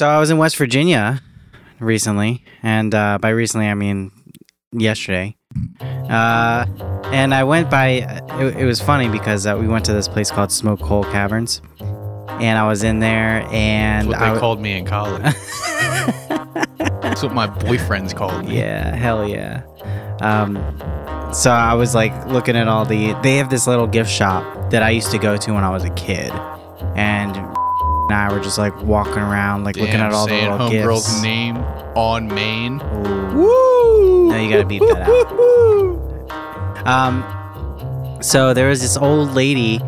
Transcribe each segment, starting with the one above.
So I was in West Virginia recently, and uh, by recently I mean yesterday. Uh, and I went by. It, it was funny because uh, we went to this place called Smoke Hole Caverns, and I was in there, and That's what I they w- called me in college. That's what my boyfriends called me. Yeah, hell yeah. Um, so I was like looking at all the. They have this little gift shop that I used to go to when I was a kid, and and I were just like walking around, like looking at all the little gifts. name on Maine. Ooh. Woo! No, you gotta beep that out. Um, so there was this old lady.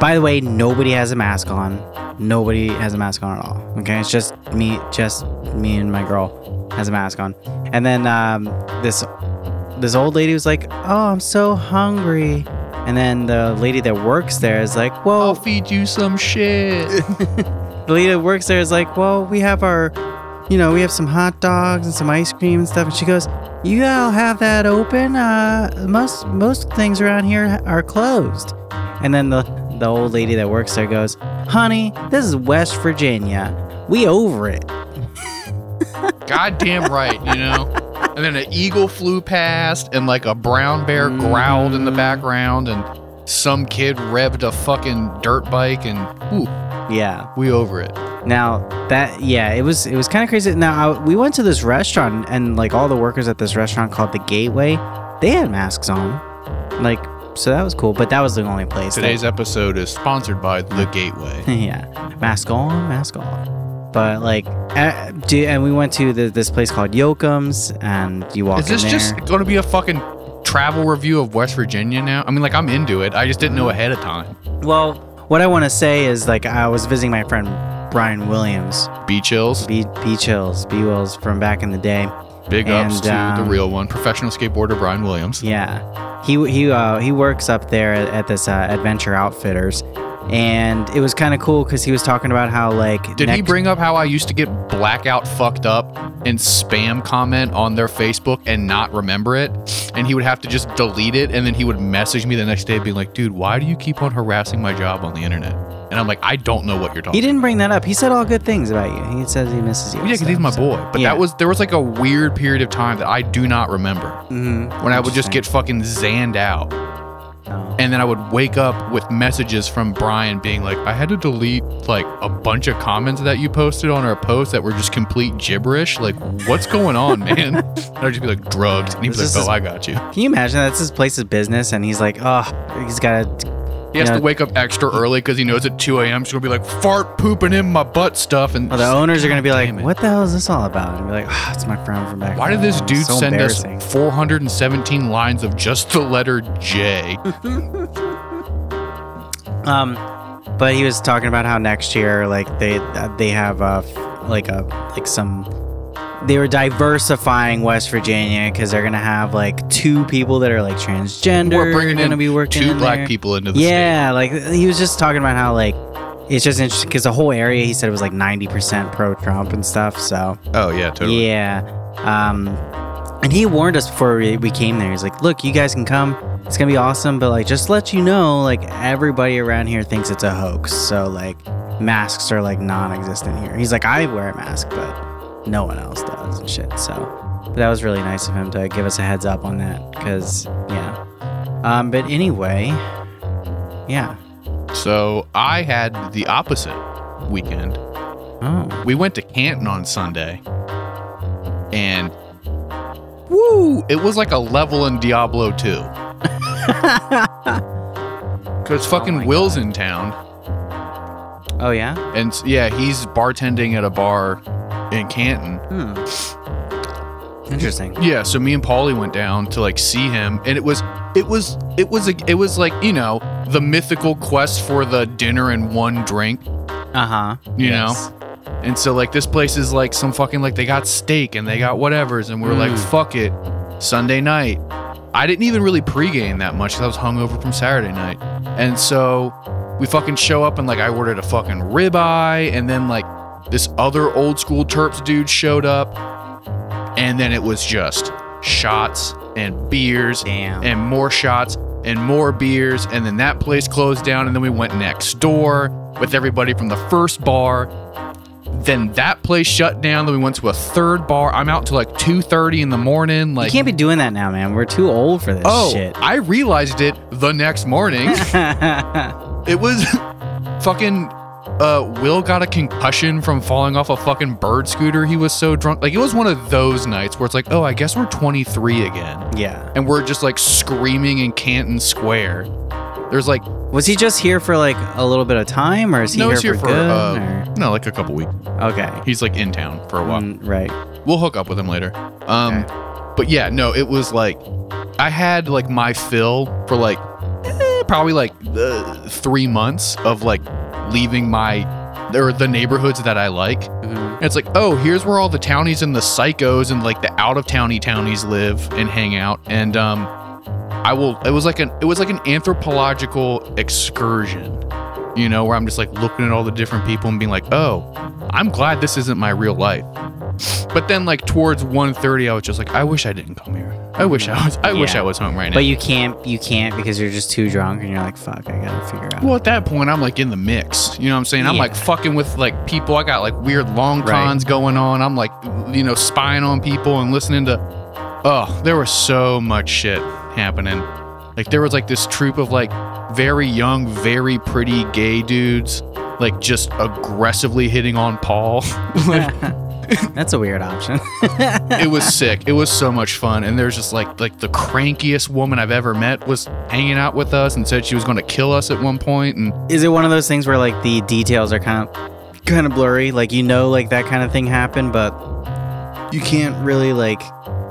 By the way, nobody has a mask on. Nobody has a mask on at all. Okay, it's just me, just me and my girl has a mask on. And then um, this this old lady was like, "Oh, I'm so hungry." And then the lady that works there is like, Whoa I'll feed you some shit. the lady that works there is like, well, we have our, you know, we have some hot dogs and some ice cream and stuff. And she goes, you all have that open? Uh, most most things around here are closed. And then the the old lady that works there goes, honey, this is West Virginia. We over it. Goddamn right, you know? And then an eagle flew past, and like a brown bear growled in the background, and some kid revved a fucking dirt bike, and ooh, Yeah. we over it. Now that yeah, it was it was kind of crazy. Now I, we went to this restaurant and like all the workers at this restaurant called the Gateway, they had masks on, like so that was cool. But that was the only place. that- Today's episode is sponsored by The Gateway. yeah, mask on, mask off. But like, uh, do, and we went to the, this place called Yokum's, and you walk Is this just going to be a fucking travel review of West Virginia now? I mean, like, I'm into it. I just didn't know ahead of time. well, what I want to say is like I was visiting my friend Brian Williams, Beach Hills, B Beach Hills, B Wills from back in the day. big ups And, to um, the real one, professional skateboarder Brian Williams. Yeah, he he uh, he works up there at, at this uh, Adventure Outfitters, and it was kind of cool because he was talking about how like Did he bring up how I used to get blackout fucked up and spam comment on their Facebook and not remember it? And he would have to just delete it and then he would message me the next day being like, dude, why do you keep on harassing my job on the internet? And I'm like, I don't know what you're talking He didn't bring that up. He said all good things about you. He says he misses you. Yeah, because he's my boy. But Yeah. that was there was like a weird period of time that I do not remember hmm when I would just get fucking zanned out. And then I would wake up with messages from Brian being like, I had to delete like a bunch of comments that you posted on our post that were just complete gibberish. Like, what's going on, man? and I'd just be like, drugs. And he'd be like, oh, I got you. Can you imagine that's his place of business, and he's like, oh, he's got to. He has Yeah. to wake up extra early because he knows at 2 a.m. she's going to be like, fart pooping in my butt stuff. And the owners are gonna be like, what the hell is this all about? And be like, oh, it's my friend from back. Why did home. this dude So send us embarrassing. 417 lines of just the letter J? Um, but he was talking about how next year, like they they have uh like a like some. They were diversifying West Virginia because they're gonna have like two people that are like transgender. We're bringing gonna in be working two black there. people into the state. Yeah, like he was just talking about how like it's just interesting because the whole area he said it was like ninety percent pro Trump and stuff. So Oh, yeah, totally. yeah, um, and he warned us before we, we came there. He's like, "Look, you guys can come. It's gonna be awesome, but like, just let you know, like everybody around here thinks it's a hoax. So like, masks are like non-existent here." He's like, "I wear a mask, but no one else does and shit." So but that was really nice of him to give us a heads up on that, because yeah. Um, but anyway, yeah. So I had the opposite weekend. Oh, We went to Canton on Sunday, and woo, it was like a level in Diablo 2. Because fucking Oh Will's in town, oh yeah. and yeah, he's bartending at a bar in Canton. Hmm. Interesting. Yeah, so me and Paulie went down to like see him, and it was it was it was a, it was like you know the mythical quest for the dinner and one drink. Uh huh. You know? And so like this place is like some fucking like they got steak and they got whatever's and we're like Mm. fuck it Sunday night. I didn't even really pregame that much because I was hungover from Saturday night. And so we fucking show up and like I ordered a fucking ribeye and then like this other old school Terps dude showed up and then it was just shots and beers Damn. and more shots and more beers and then that place closed down and then we went next door with everybody from the first bar then that place shut down. Then we went to a third bar. I'm out till like 2:30 in the morning. Like, you can't be doing that now, man. We're too old for this oh, shit. I realized it the next morning. it was fucking. Uh, Will got a concussion from falling off a fucking bird scooter. He was so drunk. Like it was one of those nights where it's like, oh, I guess we're 23 again, yeah. and we're just like screaming in Canton Square. There's like Was he just here for like a little bit of time, or is he no, here, here for, for good? uh, no, like a couple weeks. Okay. He's like in town for a while. Mm, right. We'll hook up with him later. Um, but yeah, no, it was like I had like my fill for like eh, probably like uh, three months of like leaving my or the neighborhoods that I like. Mhm. And it's like, oh, here's where all the townies and the psychos and like the out of towny townies live and hang out. And um, I will. It was like an it was like an anthropological excursion. You know, where I'm just like looking at all the different people and being like, oh, I'm glad this isn't my real life. But then like towards 1:30, I was just like, I wish I didn't come here. I wish I was. I wish Yeah. I was home right now. But you can't. You can't because you're just too drunk, and you're like, "Fuck, I gotta figure out." Well, at that point, I'm like in the mix. You know what I'm saying? I'm Yeah. like fucking with like people. I got like weird long Right. cons going on. I'm like, you know, spying on people and listening to. Oh, there was so much shit happening. Like there was like this troop of like very young, very pretty gay dudes, like just aggressively hitting on Paul. Like, That's a weird option. it was sick. It was so much fun. And there's just like like the crankiest woman I've ever met was hanging out with us and said she was going to kill us at one point. and Is it one of those things where like the details are kind of kind of blurry? Like you know, like that kind of thing happened, but you can't really like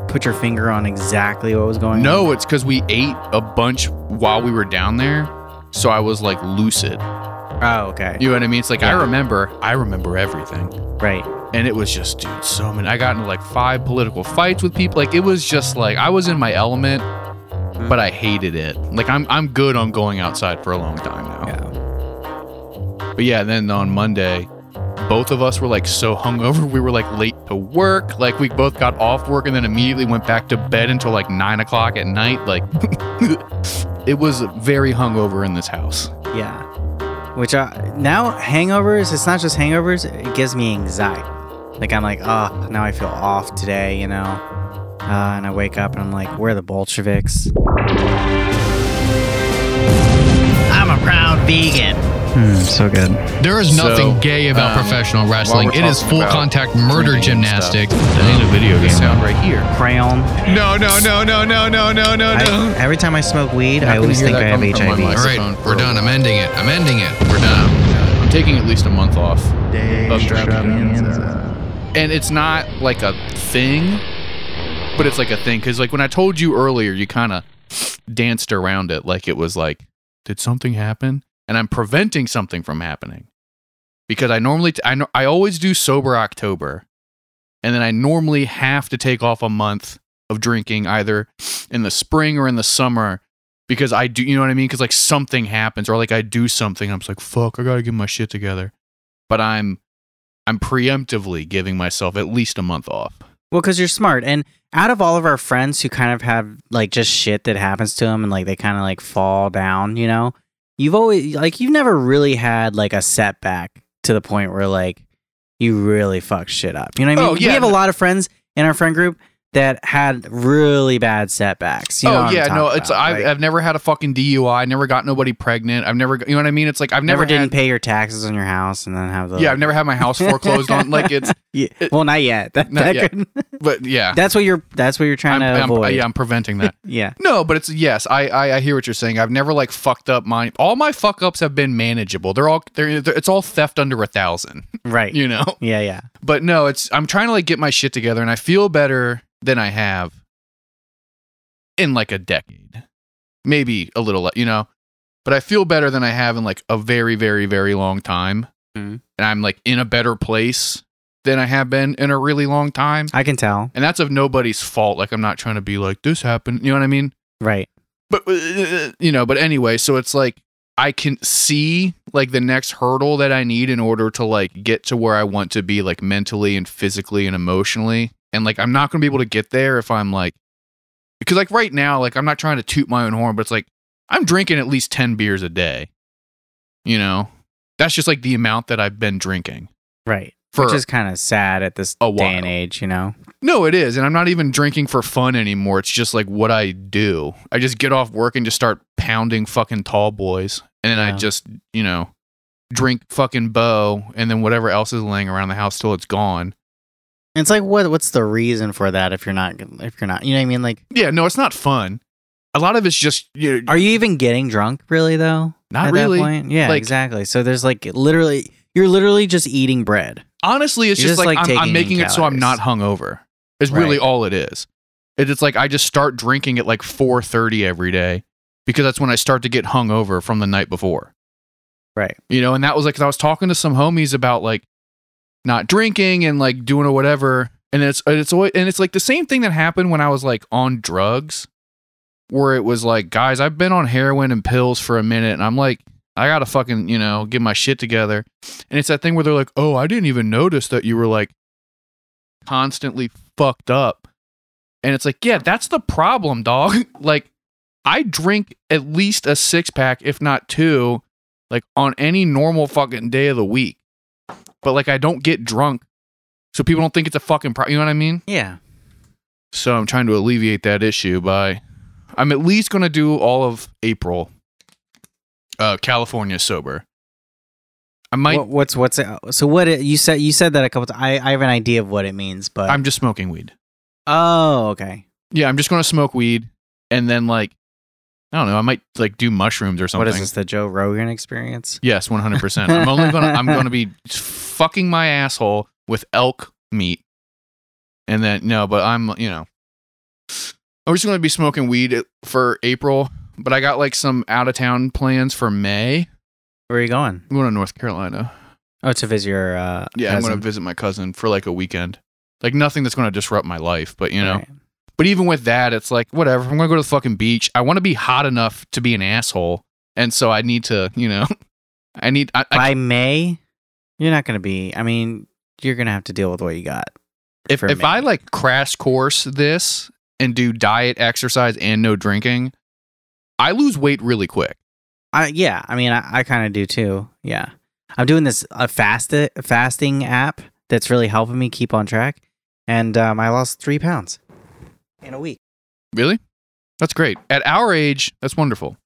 put your finger on exactly what was going on. No, it's because we ate a bunch while we were down there. So I was like lucid. Oh, okay. You know what I mean? It's like I remember, I remember everything. Right. And it was just, dude, so many. I got into like five political fights with people. Like it was just like I was in my element, hmm. but I hated it. Like I'm I'm good on going outside for a long time now. Yeah. But yeah, then on Monday, both of us were like so hungover. We were like late to work. Like we both got off work and then immediately went back to bed until like nine o'clock at night. Like it was very hungover in this house. Yeah. Which uh, now hangovers, it's not just hangovers, it gives me anxiety. Like I'm like, oh, now I feel off today, you know. Uh, and I wake up and I'm like, where are the Bolsheviks? I'm a proud vegan. Hmm, so good. There is nothing So, gay about um, professional wrestling. It is full contact murder drinking and gymnastics. stuff, I need a video game. sound right here. Crayon. No, no, no, no, no, no, no, no, I, every time I smoke weed, How I always think I have coming from my HIV. All microphone right, for we're done. I'm ending it. I'm ending it. We're done. I'm taking at least a month off of extravaganza. And it's not like a thing, but it's like a thing. Because like when I told you earlier, you kind of danced around it like it was like, did something happen? And I'm preventing something from happening because I normally t- I know I always do sober October, and then I normally have to take off a month of drinking either in the spring or in the summer because I do, you know what I mean? Because like something happens or like I do something, I'm just like, fuck, I gotta get my shit together. But I'm, I'm preemptively giving myself at least a month off. Well, because you're smart. And out of all of our friends who kind of have like just shit that happens to them and like they kind of like fall down, you know, you've always like you've never really had like a setback to the point where like you really fuck shit up. You know what I oh, mean? Oh, yeah. We have a lot of friends in our friend group that had really bad setbacks. You oh yeah, no, it's. I've, Like, I've never had a fucking DUI. Never got nobody pregnant. I've never, you know what I mean? It's like I've never never, didn't had, pay your taxes on your house and then have the yeah, I've never had my house foreclosed on. Like it's, Yeah. well not yet. That, Not that yet. could- but yeah, that's what you're that's what you're trying I'm, to I'm- avoid. yeah, I'm preventing that. yeah. No, but it's yes. I, I I hear what you're saying. I've never like fucked up my all my fuck ups have been manageable. They're all they're, they're it's all theft under a thousand. Right. You know. Yeah, yeah. But no, it's I'm trying to like get my shit together, and I feel better than I have in like a decade, maybe a little, you know. But I feel better than I have in like a very, very, very long time, Mhm. and I'm like in a better place than I have been in a really long time. I can tell. And that's of nobody's fault. Like I'm not trying to be like this happened. You know what I mean? Right. but uh, you know but anyway so it's like i can see like the next hurdle that i need in order to like get to where i want to be like mentally and physically and emotionally and like i'm not going to be able to get there if i'm like because like right now like i'm not trying to toot my own horn but it's like i'm drinking at least 10 beers a day you know that's just like the amount that i've been drinking Right. which is kind of sad at this day and age, you know. No, it is. And I'm not even drinking for fun anymore. It's just like what I do. I just get off work and just start pounding fucking tall boys. And then I just, you know, drink fucking bow and then whatever else is laying around the house till it's gone. It's like what what's the reason for that if you're not if you're not you know what I mean like Yeah, no, it's not fun. A lot of it's just you know, are you even getting drunk really though? not at really. That point? Yeah, Like- exactly. So there's like literally you're literally just eating bread. Honestly, it's just, just, like, like, I'm, I'm making in it so I'm not hungover. Is really all it is. It's like I just start drinking at like 4:30 every day because that's when I start to get hungover from the night before. Right. You know, and that was like I was talking to some homies about like not drinking and like doing or whatever, and it's it's always, and it's like the same thing that happened when I was like on drugs, where it was like, guys, I've been on heroin and pills for a minute, and I'm like, I gotta fucking you know get my shit together, and it's that thing where they're like, oh, I didn't even notice that you were like constantly fucked up, and it's like, yeah, that's the problem, dog. like, I drink at least a six pack, if not two like on any normal fucking day of the week. But like I don't get drunk. So people don't think it's a fucking problem. you know what I mean? Yeah. So I'm trying to alleviate that issue by I'm at least going to do all of April uh California sober. I might What, what's what's it, so what it, you said you said that a couple times. I I have an idea of what it means, but I'm just smoking weed. oh okay. Yeah, I'm just going to smoke weed and then like I don't know, I might like do mushrooms or something. What is this? The Joe Rogan experience? Yes, 100%. I'm only going to I'm going to be fucking my asshole with elk meat. And then no, but I'm, you know, I'm just going to be smoking weed for April, but I got like some out of town plans for May. Where are you going? I'm going to North Carolina. Oh, to visit your uh, Yeah, I'm going to visit my cousin for like a weekend. Like nothing that's going to disrupt my life, but you know. Right. But even with that, it's like whatever. I'm going to go to the fucking beach. I want to be hot enough to be an asshole, and so I need to, you know, I need I, I By May, you're not going to be. I mean, you're going to have to deal with what you got. if if. I like crash course this and do diet, exercise, and no drinking, I lose weight really quick. I yeah. I mean, I, I kind of do too. Yeah, I'm doing this a fast fasting app that's really helping me keep on track, and um, I lost three pounds in a week. Really, that's great. At our age, that's wonderful.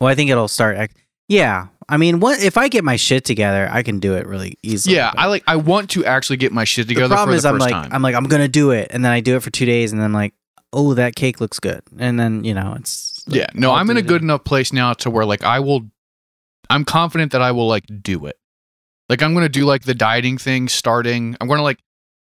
Well, I think it'll start. Yeah, I mean, what if I get my shit together? I can do it really easily. Yeah, I like. I want to actually get my shit together the problem is I'm like time. I'm like I'm gonna do it, and then I do it for two days, and then I'm like, oh, that cake looks good, and then you know it's like, yeah, no, I'm in a good enough place now to where like I will. I'm confident that I will like do it. Like I'm gonna do like the dieting thing starting. I'm gonna like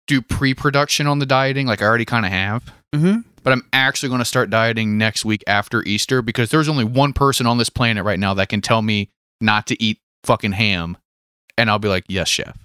do pre-production on the dieting, like I already kind of have. Mhm. but I'm actually going to start dieting next week after Easter because there's only one person on this planet right now that can tell me not to eat fucking ham, and I'll be like, yes, chef.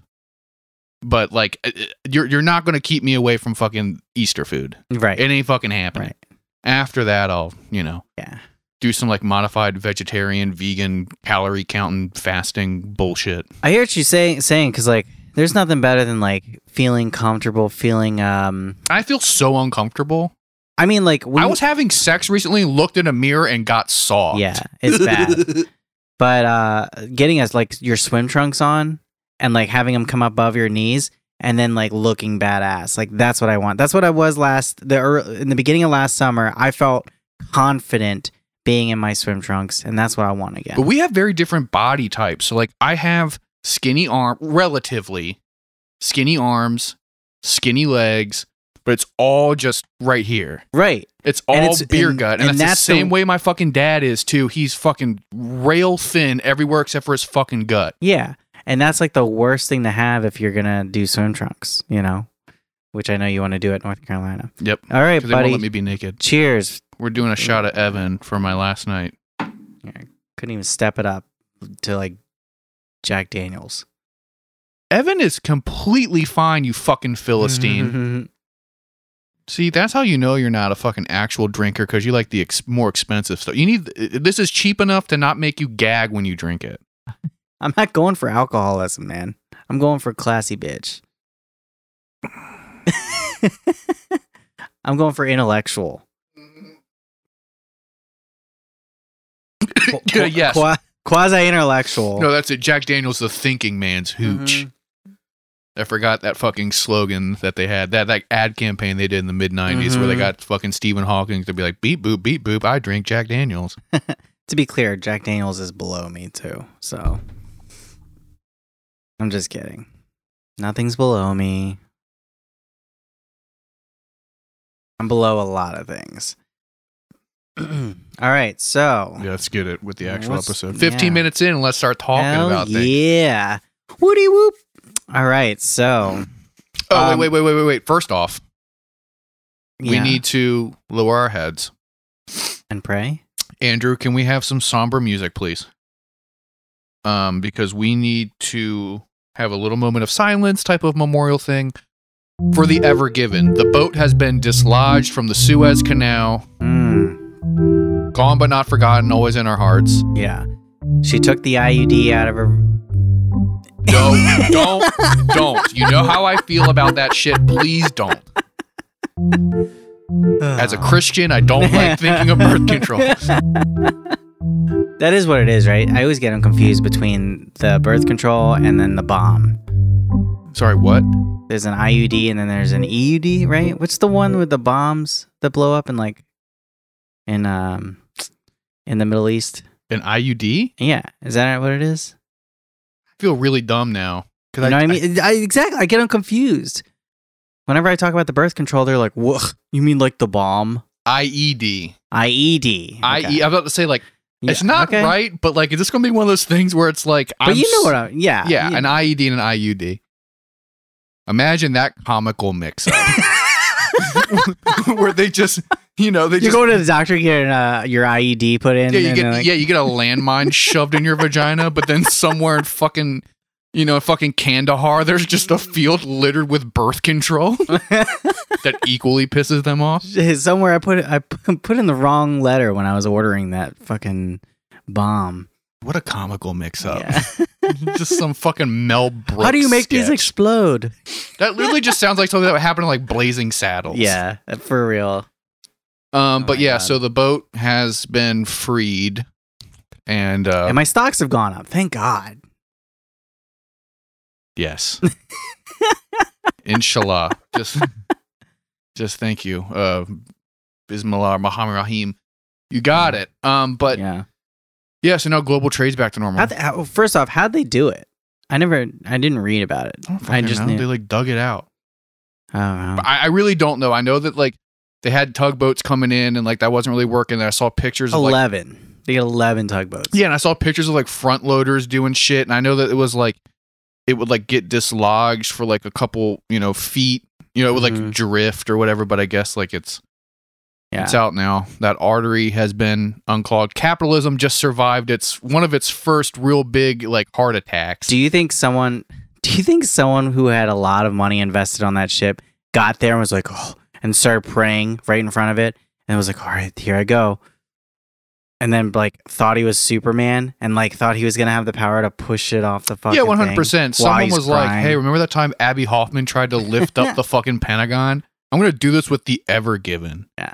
But like, uh, uh, you're you're not going to keep me away from fucking Easter food. right, It ain't fucking happening. right, After that, I'll you know yeah. do some like modified vegetarian, vegan, calorie counting, fasting bullshit. I hear what you say saying because like there's nothing better than like feeling comfortable, feeling um. I feel so uncomfortable. I mean, like when I was having sex recently, looked in a mirror, and got soft. yeah, it's bad. but uh getting us like your swim trunks on and like having them come above your knees and then like looking badass. Like that's what i want. That's what i was last the ear in the beginning of last summer. I felt confident being in my swim trunks and that's what i want again But we have very different body types. So like I have skinny arm relatively skinny arms, skinny legs, but it's all just right here. right It's all it's- beer and- gut. And, and that's, that's the the- same way my fucking dad is too. He's fucking rail thin everywhere except for his fucking gut. yeah and that's like the worst thing to have if you're gonna do swim trunks you know which i know you want to do at north carolina Yep. all right Because they won't buddy let me be naked. cheers We're doing a shot of Evan for my last night. couldn't even step it up to like jack daniels Evan is completely fine, you fucking Philistine. See, that's how you know you're not a fucking actual drinker because you like the ex- more expensive stuff. You need this is cheap enough to not make you gag when you drink it. I'm not going for alcoholism, man. I'm going for classy bitch. I'm going for intellectual. yes. Quasi intellectual. No, that's it. Jack Daniels, the thinking man's hooch. Mhm. I forgot that fucking slogan that they had. That that ad campaign they did in the mid 90s where they Mhm. got fucking Stephen Hawking to be like beep boop beep boop. I drink Jack Daniels. To be clear, Jack Daniels is below me too. So I'm just kidding. Nothing's below me. I'm below a lot of things. All right, so Yeah, let's get it with the actual episode. 15 yeah. minutes in and let's start talking Hell about things. yeah, woody whoop. All right, so Oh, Um, wait, wait, wait, wait, wait, wait. First off, we need to lower our heads. and pray. Andrew, can we have some somber music, please? Um, because we need to have a little moment of silence type of memorial thing for the Ever Given. The boat has been dislodged from the Suez Canal, Mm, gone but not forgotten, always in our hearts. yeah, she took the IUD out of her. No, don't, don't. You know how I feel about that shit. Please don't. As a Christian, I don't like thinking of birth control. That is what it is, right? I always get them confused between the birth control and then the bomb. Sorry, what? There's an IUD and then there's an EUD, right? What's the one with the bombs that blow up in like in um in the Middle East? An IUD? Yeah, is that what it is? I feel really dumb now. You know what I mean? I, exactly. I get them confused. Whenever I talk about the birth control, they're like, "What? You mean like the bomb?" IED. IED. I, Okay. I'm about to say, like, Yeah, it's not okay. right, but like, is this going to be one of those things where it's like, But I'm you know what I yeah. Yeah, you- an IED and an IUD. Imagine that comical mix up where they just, you know, they you just. go to the doctor, get uh, your IED put in. yeah, you get like, yeah, you get a landmine shoved in your vagina, but then somewhere in fucking, you know, fucking Kandahar, there's just a field littered with birth control that equally pisses them off. somewhere I put I put in the wrong letter when I was ordering that fucking bomb. What a comical mix up! Yeah. just some fucking Mel Brooks. How do you make these explode? That literally just sounds like something that would happen in like Blazing Saddles. Yeah, for real. Um, Oh but yeah, God. so the boat has been freed, and uh, and my stocks have gone up. Thank God. yes, inshallah. Just, just thank you, uh, Bismillah, Muhammad Rahim. You got it. Um, but yeah. yeah. so now global trade's back to normal. They, how, first off, how'd they do it? I never, I didn't read about it. I, I just know. knew. they like dug it out. Oh, I, I really don't know. I know that like they had tugboats coming in, and like that wasn't really working. And I saw pictures of like eleven. they get eleven tugboats. Yeah, and I saw pictures of like front loaders doing shit, and I know that it was like it would like get dislodged for like a couple, you know, feet. You know, it would like Mhm. drift or whatever, but I guess like it's yeah. it's out now. That artery has been unclogged. Capitalism just survived its one of its first real big like heart attacks. Do you think someone? Do you think someone who had a lot of money invested on that ship got there and was like, oh, and started praying right in front of it, and was like, all right, here I go, and then like thought he was Superman and like thought he was gonna have the power to push it off the fucking yeah, one hundred percent. Someone was like, "Hey, remember that time Abbie Hoffman tried to lift up the fucking Pentagon? I'm gonna do this with the Ever Given." Yeah.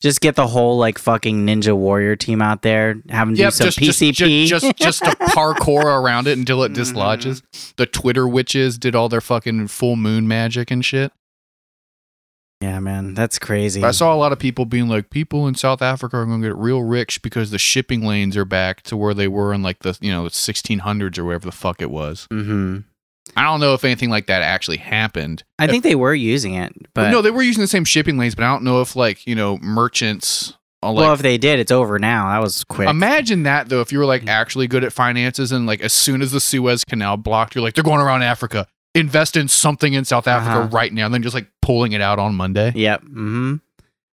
Just get the whole like fucking Ninja Warrior team out there, have them do some just, PCP. just, just, just to parkour around it until it Mhm. dislodges. The Twitter witches did all their fucking full moon magic and shit. Yeah, man, that's crazy. But I saw a lot of people being like, people in South Africa are going to get real rich because the shipping lanes are back to where they were in like the you know 1600s or whatever the fuck it was. hmm I don't know if anything like that actually happened. I think they were using it, but no, they were using the same shipping lanes, but I don't know if like you know merchants. Like, well, if they did, it's over now. That was quick. Imagine that though, if you were like actually good at finances and like as soon as the Suez Canal blocked, you're like, they're going around Africa. Invest in something in South Africa Uh-huh. right now, and then just like pulling it out on Monday. Yep. Mm-hmm.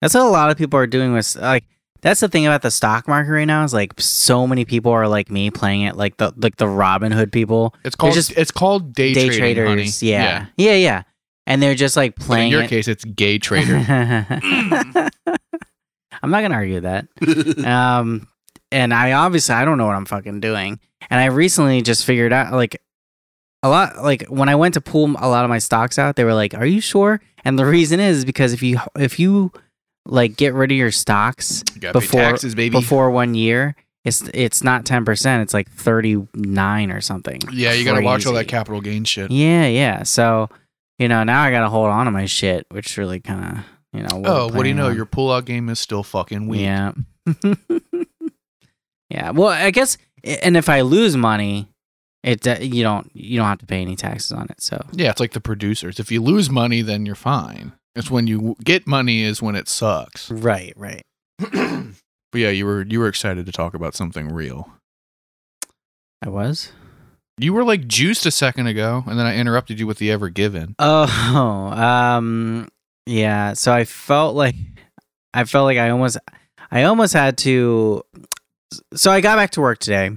That's what a lot of people are doing with like. That's the thing about the stock market right now is like so many people are like me playing it like the like the Robinhood people, It's called just it's called day, day trading, honey. traders. Yeah. yeah, yeah, and they're just like But in playing. your it. case, it's gay trader. I'm not gonna argue that. um, and I obviously I don't know what I'm fucking doing, and I recently just figured out like a lot like when I went to pull a lot of my stocks out, they were like, "Are you sure?" And the reason is because if you if you like get rid of your stocks You before taxes, baby. before one year, it's it's not ten percent. It's like thirty nine or something. Yeah, you got to watch all that capital gain shit. Yeah, yeah. So you know now I got to hold on to my shit, which really kind of you know. Oh, what do you know? Your Your pullout game is still fucking weak. Yeah. yeah. Well, I guess, and if I lose money, it uh, you don't you don't have to pay any taxes on it. So Yeah, it's like the producers. If you lose money, then you're fine. It's when you get money is when it sucks. right, right. But yeah, you were you were excited to talk about something real. I was. You were like juiced a second ago, and then I interrupted you with the Ever Given. Oh, um, yeah. So I felt like I felt like I almost I almost had to. So I got back to work today,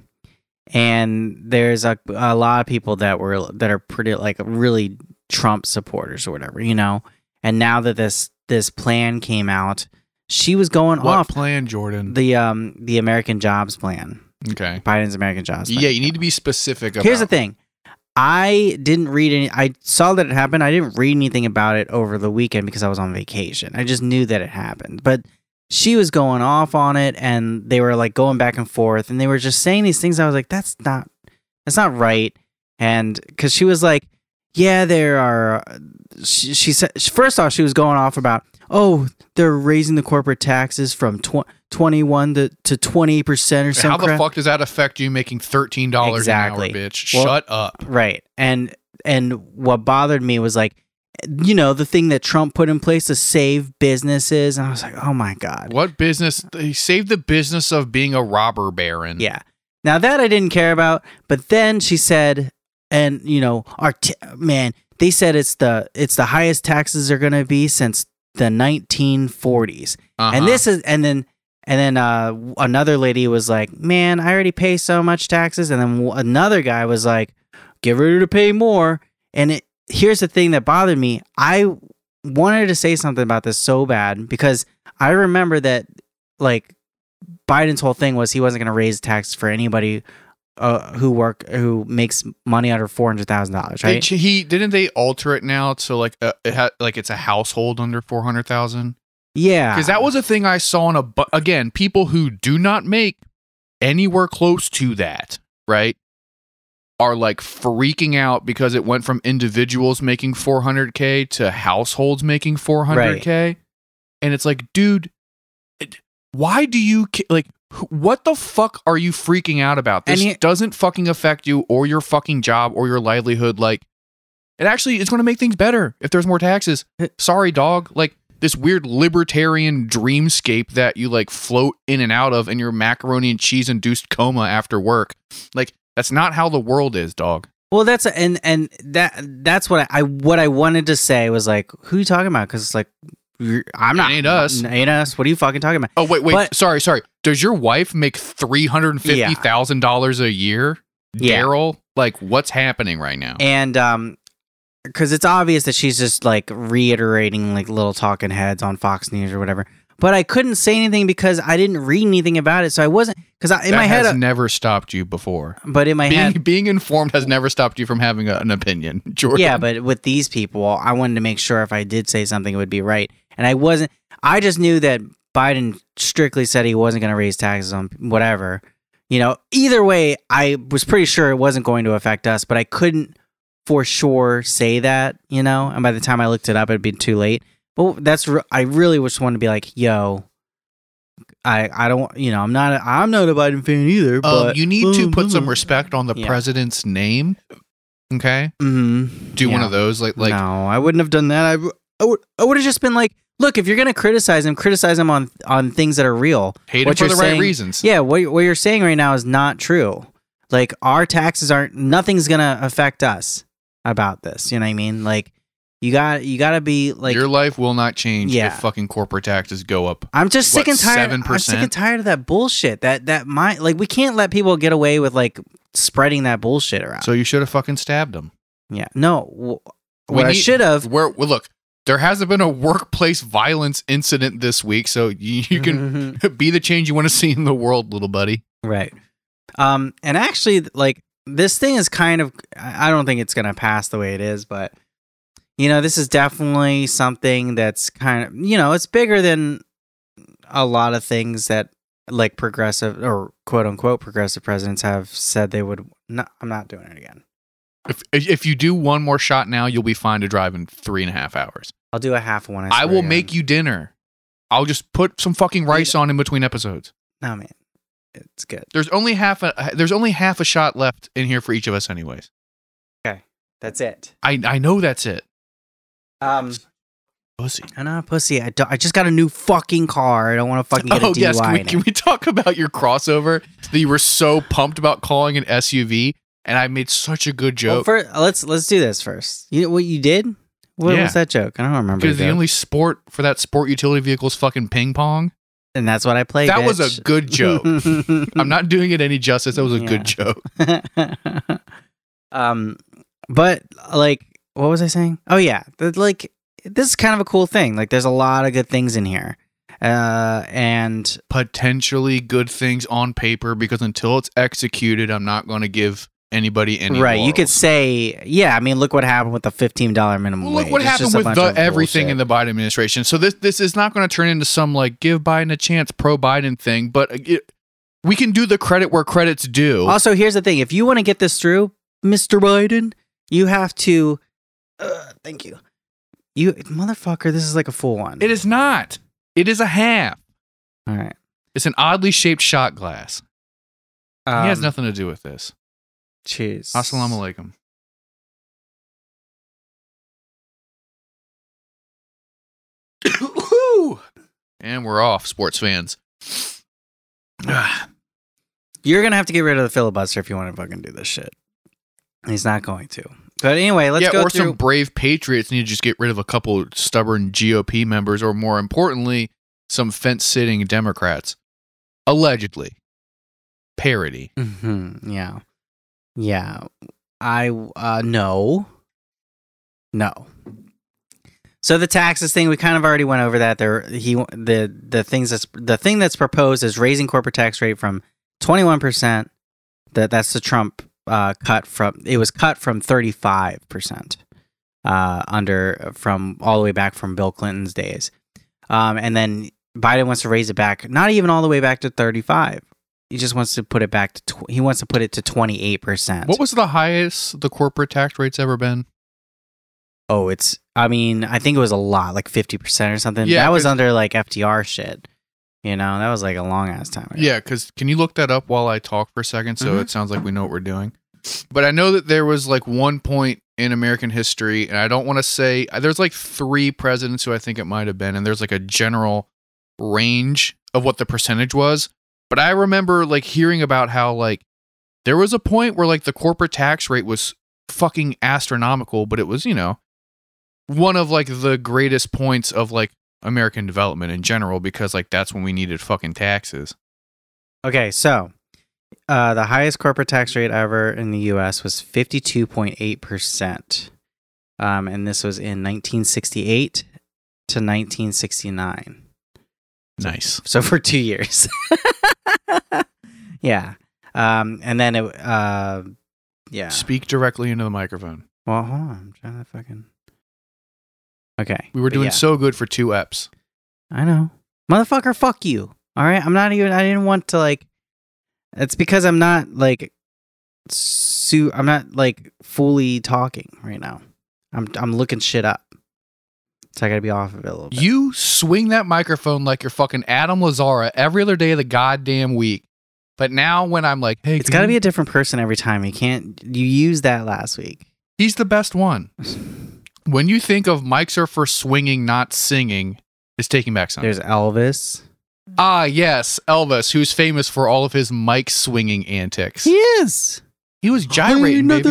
and there's a a lot of people that were that are pretty like really Trump supporters or whatever, you know. And now that this this plan came out, she was going What off plan, Jordan? the um the American Jobs Plan, okay. Biden's American Jobs. Plan. Yeah, you need to be specific. About Here's the thing. I didn't read any I saw that it happened. I didn't read anything about it over the weekend because I was on vacation. I just knew that it happened. But she was going off on it and they were like going back and forth and they were just saying these things I was like that's not that's not right. And cuz she was like yeah, there are she, she said first off she was going off about oh, they're raising the corporate taxes from tw- 21 to, to 20% or something. How the fuck does that affect you making thirteen dollars Exactly. an hour, bitch? Well- Shut up. Right. And and what bothered me was like you know, the thing that Trump put in place to save businesses and I was like, "Oh my god." What business? He saved the business of being a robber baron. Yeah. Now that I didn't care about, but then she said and you know, our t- man, they said it's the it's the highest taxes are going to be since the 1940s. Uh-huh. And this is and then and then uh, another lady was like, "Man, I already pay so much taxes." And then another guy was like, "Get ready to pay more." And it, here's the thing that bothered me: I wanted to say something about this so bad because I remember that, like, Biden's whole thing was he wasn't going to raise tax for anybody uh, who work who makes money under four hundred thousand dollars, right? ch- he didn't they alter it now so like uh, it had like it's a household under four hundred thousand? Yeah, because that was a thing I saw on a bu- again people who do not make anywhere close to that right are like freaking out because it went from individuals making 400k to households making 400k and it's like dude why do you like what the fuck are you freaking out about? This he- doesn't fucking affect you or your fucking job or your livelihood. Like it actually is going to make things better if there's more taxes. Sorry dog. Like this weird libertarian dreamscape that you like float in and out of in your macaroni and cheese induced coma after work. Like that's not how the world is dog Well, that's and and that that's what I, I what I wanted to say was like, who you talking about? Because it's like, you're- I'm not. It ain't us. It Ain't us. What are you fucking talking about? oh wait wait But- sorry sorry does your wife make $350000 a year Yeah. daryl like what's happening right now And um, because it's obvious that she's just like reiterating like little talking heads on Fox News or whatever. But I couldn't say anything because I didn't read anything about it, so I wasn't because in that my head. has uh, never stopped you before but in my being, head, being informed has never stopped you from having a, an opinion jordan Yeah, but with these people, I wanted to make sure if I did say something, it would be right. And I wasn't. I just knew that Biden strictly said he wasn't going to raise taxes on whatever. You know, either way, I was pretty sure it wasn't going to affect us, but I couldn't for sure say that. You know, and by the time I looked it up, it'd be too late. But that's re- I really just want to be like, yo. I, I don't you know I'm not a, I'm not a Biden fan either um, but you need to put some respect on the Yeah. president's name okay Mm-hmm. do one of those like like no, I wouldn't have done that. I'd I would have just been like, look, if you're gonna criticize him, criticize him on on things that are real. hate him what for you're the right saying- reasons Yeah, what what you're saying right now is not true. Like our taxes aren't nothing's gonna affect us about this. You know what I mean? Like you got you got to be like your life will not change Yeah. if fucking corporate taxes go up I'm just sick and tired. I'm sick and tired of that bullshit. That that my like we can't let people get away with like spreading that bullshit around. so you should have fucking stabbed him yeah, no. w- We What I should have. where well, look there hasn't been a workplace violence incident this week so you, you can be the change you want to see in the world little buddy Right. Um, and actually, like this thing is kind of. I I don't think it's gonna pass the way it is, but you know, this is definitely something that's kind of. You know, it's bigger than a lot of things that like progressive or quote unquote progressive presidents have said they would. No, I'm not doing it again. If if you do one more shot now, you'll be fine to drive in three and a half hours. I'll do a half one. I will make you dinner. I'll just put some fucking rice on in between episodes. No man, it's good. There's only half a there's only half a shot left in here for each of us, anyways. Okay, that's it. I I know that's it. Um, Pussy. I'm not a pussy. I, don't- I just got a new fucking car. I don't want to fucking get a Oh DUI. yes, can we, can we talk about your crossover that you were so pumped about calling an SUV, and I made such a good Well, joke let's let's do this first. You know what you did? What Yeah. was that joke? I don't remember. because the joke. only sport for that sport utility vehicle is fucking ping pong. and that's what I played. that was a good joke. I'm not doing it any justice. That was a good joke. um, but like, what was I saying? Oh yeah, like this is kind of a cool thing. Like, there's a lot of good things in here, uh, and Potentially good things on paper because until it's executed, I'm not going to give anybody any. right, you could say, yeah. I mean, look what happened with the fifteen dollar minimum Well, wage. look what It's happened with the, everything in the Biden administration. So this this is not going to turn into some like give Biden a chance pro Biden thing, but it, we can do the credit where credit's due. Also, here's the thing: if you want to get this through, Mr. Biden, you have to. Uh, thank you. You motherfucker, this is like a full one. it is not. It is a half. All right. It's an oddly shaped shot glass. he has Um, nothing to do with this. Cheers. Assalamu alaikum. and we're off, sports fans. You're gonna have to get rid of the filibuster if you want to fucking do this shit. He's not going to. But anyway, let's yeah, go or through. some brave patriots need to just get rid of a couple stubborn GOP members, or more importantly, some fence sitting Democrats. Allegedly. Parody. Mhm, Yeah, yeah. I uh no, no. So the taxes thing, we kind of already went over that. There, he the the things that's the thing that's proposed is raising corporate tax rate from twenty one percent. That that's the Trump uh, cut from. It was cut from thirty five percent uh, under from all the way back from Bill Clinton's days, um, and then Biden wants to raise it back, not even all the way back to thirty five. He just wants to put it back to. Tw- he wants to put it to twenty eight percent. What was the highest the corporate tax rate's ever been? Oh, it's. I mean, I think it was a lot, like fifty percent or something. Yeah, that was under like FDR shit. You know, that was like a long ass time. ago. Yeah, because can you look that up while I talk for a second? So Mhm. it sounds like we know what we're doing. But I know that there was like one point in American history, and I don't want to say there's like three presidents who I think it might have been, and there's like a general range of what the percentage was. But I remember like hearing about how like there was a point where like the corporate tax rate was fucking astronomical, but it was, you know, one of like the greatest points of like American development in general because like that's when we needed fucking taxes. Okay, so uh, the highest corporate tax rate ever in the U.S. was fifty two point eight percent, um, and this was in nineteen sixty eight to nineteen sixty nine. Nice. So for two years. yeah, um, and then it. Uh, yeah. Speak directly into the microphone. Well, hold on. I'm trying to fucking. Okay. We were doing yeah. so good for two eps. I know. Motherfucker, fuck you. All right? I'm not even I didn't want to like It's because I'm not like su I'm not like fully talking right now. I'm I'm looking shit up. So I got to be off of it a little bit. You swing that microphone like you're fucking Adam Lazzara every other day of the goddamn week. But now when I'm like, hey, it's got to be a different person every time. You can't you used that last week. he's the best one. When you think of mics are for swinging, not singing, it's taking back something. There's Elvis. ah, yes, Elvis, who's famous for all of his mic swinging antics. Yes. He was gyrating, baby.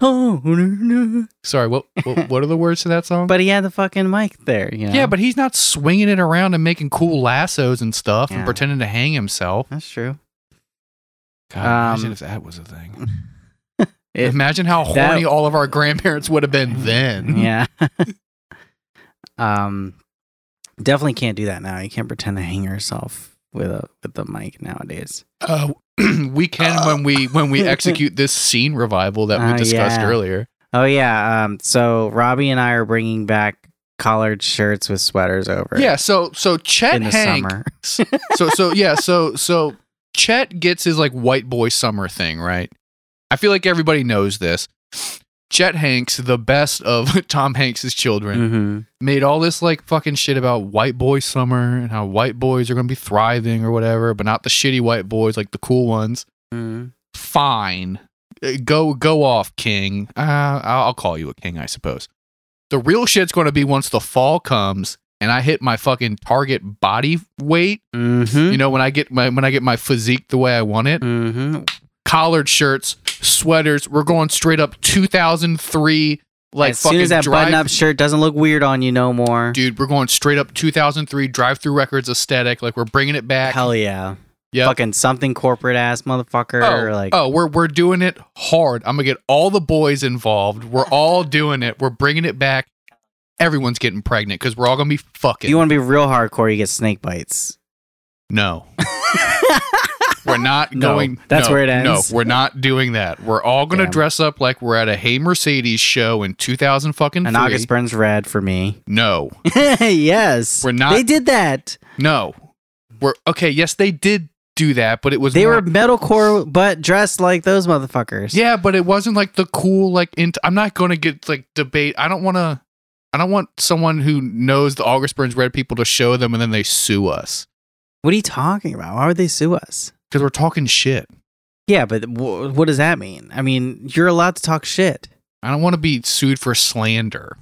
Oh, Sorry, what, what what are the words to that song? but he had the fucking mic there, you know? Yeah, but he's not swinging it around and making cool lassos and stuff and pretending to hang himself. that's true. God, imagine Um, if that was a thing. Imagine how that- horny all of our grandparents would have been then. yeah. um, definitely can't do that now. You can't pretend to hang yourself with a with the mic nowadays. Uh, we can when we when we execute this scene revival that we Oh, discussed yeah. earlier. Oh yeah. Um, so Robbie and I are bringing back collared shirts with sweaters over. Yeah, so so Chet in the Hank summer. so so yeah, so so Chet gets his like white boy summer thing, right? I feel like everybody knows this. Chet Hanks, the best of Tom Hanks's children, hmm made all this like fucking shit about white boy summer and how white boys are going to be thriving or whatever, but not the shitty white boys like the cool ones. hmm Fine. Uh, Go go off, king. Uh, I'll call you a king, I suppose. The real shit's going to be once the fall comes and I hit my fucking target body weight hmm you know when i get my when i get my physique the way i want it hmm collared shirts sweaters we're going straight up 2003 like as soon fucking as that drive button-up shirt doesn't look weird on you no more. dude we're going straight up 2003 Drive-Thru Records aesthetic like we're bringing it back Hell yeah. Yep. Fucking something corporate ass motherfucker. Oh, like oh, we're we're doing it hard. I'm gonna get all the boys involved. We're all doing it. We're bringing it back. Everyone's getting pregnant because we're all gonna be fucking. you want to be real hardcore, you get snake bites. no, we're not No, going. that's no, where it ends. No, we're not doing that. We're all gonna dress up like we're at a Hey Mercedes show in 2000 fucking And. August burns red for me. No, yes. We're not- They did that. no. We're okay. Yes, they did do that, but it was They more- were metalcore, but dressed like those motherfuckers. Yeah, but it wasn't like the cool like. Int- I'm not going to get like debate. I don't want to. I don't want someone who knows the August Burns Red people to show them and then they sue us What are you talking about? Why would they sue us? Because we're talking shit. Yeah, but w- what does that mean? I mean, you're allowed to talk shit. I don't want to be sued for slander.